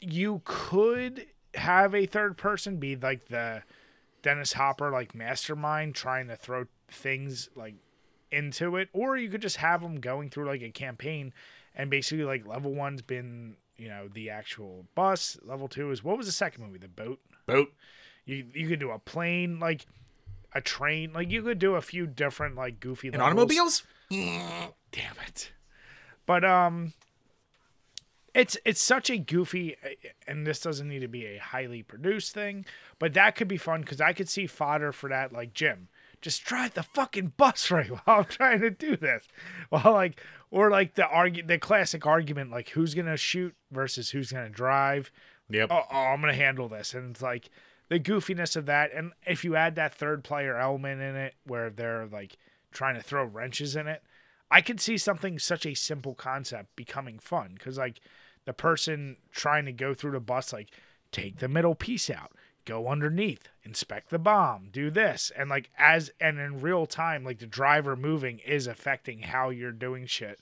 You could have a third person be like the Dennis Hopper like mastermind trying to throw things like into it, or you could just have them going through like a campaign, and basically like level one's been you know the actual bus, level two is what was the second movie, the boat. Boat. You you could do a plane, like a train, like you could do a few different like goofy And levels. automobiles? Damn it. But um it's it's such a goofy and this doesn't need to be a highly produced thing, but that could be fun cuz I could see fodder for that like Jim. Just drive the fucking bus (laughs) right while I'm trying to do this. Well, like or like the argu- the classic argument like who's going to shoot versus who's going to drive Yep. oh, oh, I'm gonna handle this, and it's like the goofiness of that, and if you add that third player element in it, where they're like trying to throw wrenches in it, I could see something such a simple concept becoming fun, because like the person trying to go through the bus, like take the middle piece out, go underneath, inspect the bomb, do this, and like as and in real time, like the driver moving is affecting how you're doing shit.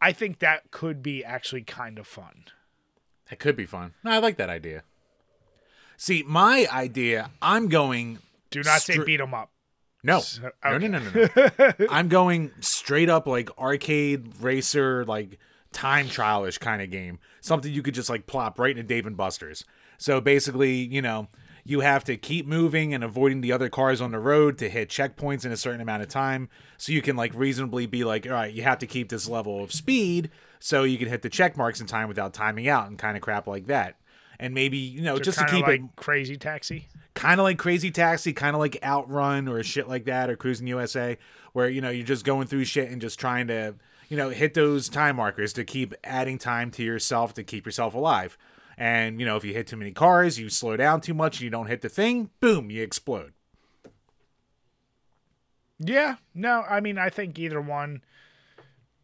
I think that could be actually kind of fun. That could be fun. No, I like that idea. See, my idea, I'm going. Do not say Stri- beat 'em up. No, So- no, no, no, no, (laughs) no. I'm going straight up like arcade racer, like time trial-ish kind of game. Something you could just like plop right into Dave and Buster's. So basically, you know, you have to keep moving and avoiding the other cars on the road to hit checkpoints in a certain amount of time. So you can like reasonably be like, all right, you have to keep this level of speed so you can hit the check marks in time without timing out and kind of crap like that. And maybe, you know, just to keep like it crazy taxi. kind of like Crazy Taxi, kind of like Outrun or shit like that, or Cruis'n USA, where you know you're just going through shit and just trying to you know hit those time markers to keep adding time to yourself to keep yourself alive. And you know if you hit too many cars, you slow down too much, you don't hit the thing, boom, you explode. Yeah, no, I mean, I think either one.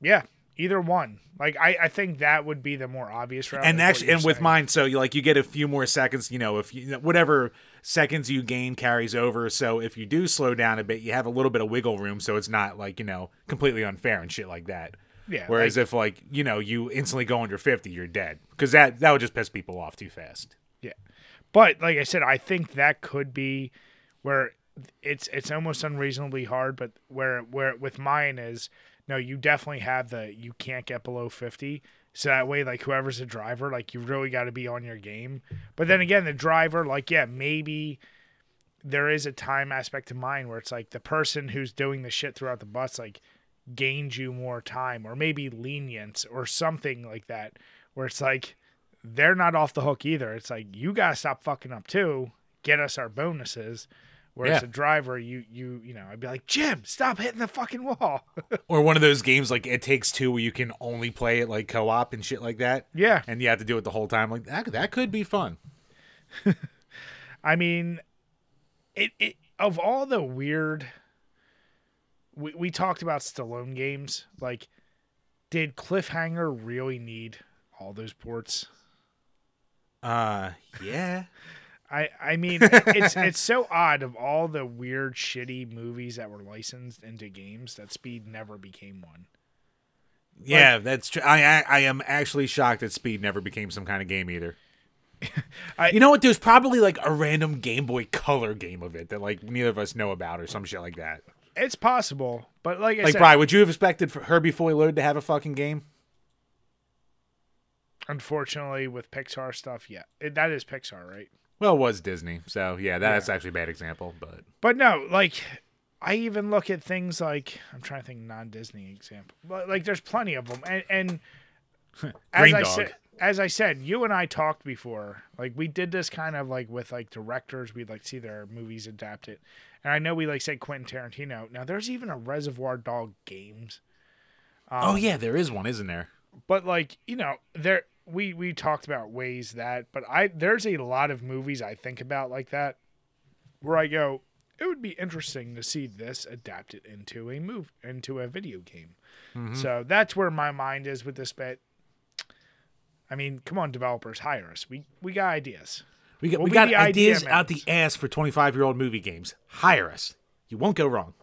Yeah, either one. Like, I, I think that would be the more obvious route. and actually, and with mine, so you like you get a few more seconds. You know, if you whatever seconds you gain carries over. So if you do slow down a bit, you have a little bit of wiggle room, so it's not like you know completely unfair and shit like that. Yeah. Whereas like, if like you know you instantly go under fifty, you're dead because that that would just piss people off too fast. yeah, but like I said, I think that could be where it's it's almost unreasonably hard. But where where with mine is no, you definitely have the you can't get below fifty. So that way, like whoever's the driver, like you really got to be on your game. But then again, the driver, like yeah, maybe there is a time aspect to mine where it's like the person who's doing the shit throughout the bus like gains you more time or maybe lenience or something like that where it's like they're not off the hook either it's like you gotta stop fucking up too get us our bonuses whereas Yeah. the driver you you you know i'd be like jim stop hitting the fucking wall (laughs) Or one of those games like It Takes Two where you can only play it like co-op and shit like that, yeah and you have to do it the whole time. Like that that could be fun. (laughs) I mean, it, it of all the weird. We we talked about Stallone games. Like, did Cliffhanger really need all those ports? Uh, yeah. (laughs) I I mean, (laughs) it's it's so odd of all the weird, shitty movies that were licensed into games that Speed never became one. Yeah, that's true. I, I I am actually shocked that Speed never became some kind of game either. (laughs) I- you know what? There's probably like a random Game Boy Color game of it that like neither of us know about or some shit like that. It's possible, but like I Like, said, Brian, would you have expected for Herbie Fully Loaded to have a fucking game? unfortunately, with Pixar stuff, yeah, it, that is Pixar, right? Well, it was Disney, so yeah, that's actually a bad example. But But no, like I even look at things like I'm trying to think non-Disney example, but like there's plenty of them, and and (laughs) as Green I Dog. said, as I said, you and I talked before. Like we did this kind of like with like directors, we'd like see their movies adapted, and I know we like said Quentin Tarantino. Now there's even a Reservoir Dog games, oh um, yeah, there is one, isn't there? but like you know there we we talked about ways that, but I there's a lot of movies I think about like that where I go, it would be interesting to see this adapted into a move into a video game. Mm-hmm. So that's where my mind is with this bit. I mean, come on, developers, hire us. We we got ideas. We got We'll we got the idea ideas out the ass for 25 year old movie games. Hire us. You won't go wrong.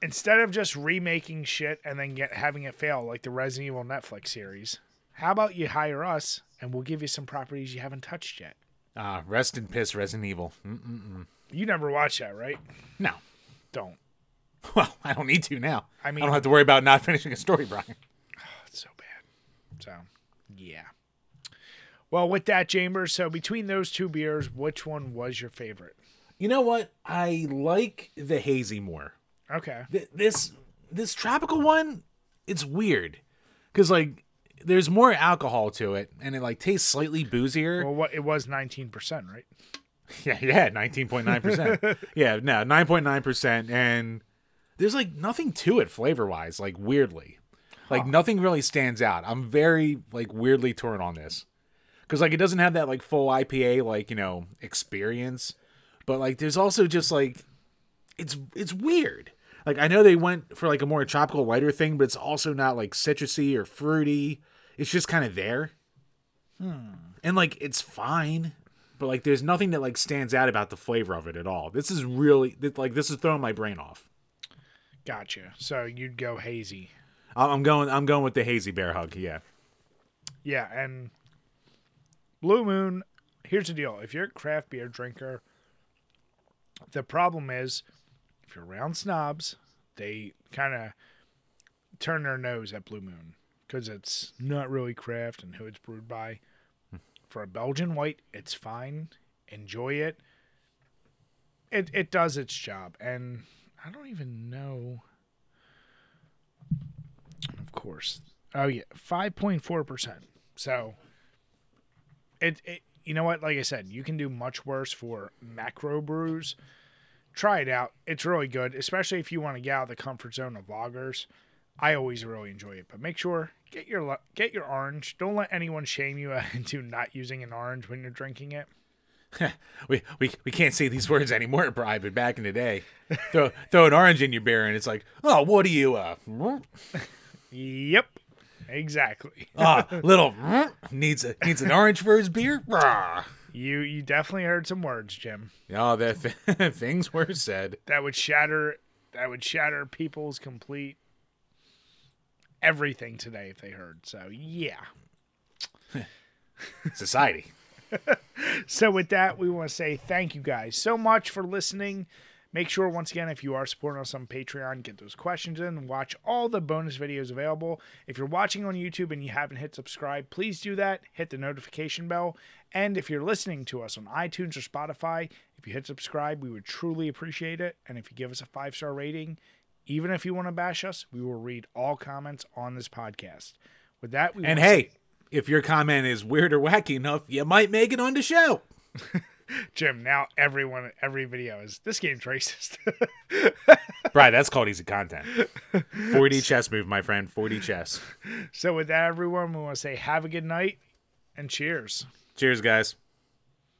Instead of just remaking shit and then get having it fail like the Resident Evil Netflix series, how about you hire us and we'll give you some properties you haven't touched yet. Ah, rest in piss, Resident Evil. Mm-mm-mm. You never watched that, right? No. Don't. Well, I don't need to now. I mean, I don't have to worry about not (laughs) finishing a story, Brian. Oh, (sighs) It's so bad. So, yeah. Well, with that, Chambers, so between those two beers, which one was your favorite? You know what? I like the hazy more. Okay. Th- This this tropical one, it's weird because like there's more alcohol to it, and it like tastes slightly boozier. Well, what it was 19%, right? (laughs) Yeah, yeah, nineteen point nine percent. (laughs) Yeah, no, nine point nine percent, and there's like nothing to it flavor wise. Like weirdly, like nothing really stands out. I'm very like weirdly torn on this because like it doesn't have that like full IPA like you know experience, but like there's also just like it's it's weird. Like I know they went for like a more tropical lighter thing, but it's also not like citrusy or fruity. It's just kind of there. Hmm. And like it's fine, but like there's nothing that like stands out about the flavor of it at all. This is really like this is throwing my brain off. Gotcha. So you'd go hazy. I'm going I'm going with the hazy bear hug. Yeah. Yeah, and Blue Moon, here's the deal. If you're a craft beer drinker, the problem is if you're around snobs, they kind of turn their nose at Blue Moon because it's not really craft and who it's brewed by. For a Belgian white, it's fine. Enjoy it. it it does its job, and I don't even know. Of course, oh yeah, five point four percent. So it it you know what? Like I said, you can do much worse for macro brews. Try it out; it's really good, especially if you want to get out of the comfort zone of lagers. I always really enjoy it, but make sure get your get your orange. Don't let anyone shame you (laughs) into not using an orange when you're drinking it. (laughs) we, we we can't say these words anymore in private. Back in the day, throw throw an orange in your beer, and it's like, oh, what are you? Uh, (laughs) Yep, exactly. (laughs) ah, little (laughs) needs a, needs an orange for his beer. Rah. (laughs) You you definitely heard some words, Jim. Oh, that things were said. That would shatter that would shatter people's complete everything today if they heard. So yeah. Society. So with that, we want to say thank you guys so much for listening. Make sure once again if you are supporting us on Patreon, get those questions in watch all the bonus videos available. If you're watching on YouTube and you haven't hit subscribe, please do that. Hit the notification bell. And if you're listening to us on iTunes or Spotify, if you hit subscribe, we would truly appreciate it. And if you give us a five star rating, even if you want to bash us, we will read all comments on this podcast. With that, we And hey, if your comment is weird or wacky enough, you might make it on the show. (laughs) Jim, now everyone, every video is this game's racist. (laughs) Right, that's called easy content. 4D (laughs) chess move, my friend. 4D chess. so, with that, everyone, we want to say have a good night and cheers. Cheers, guys.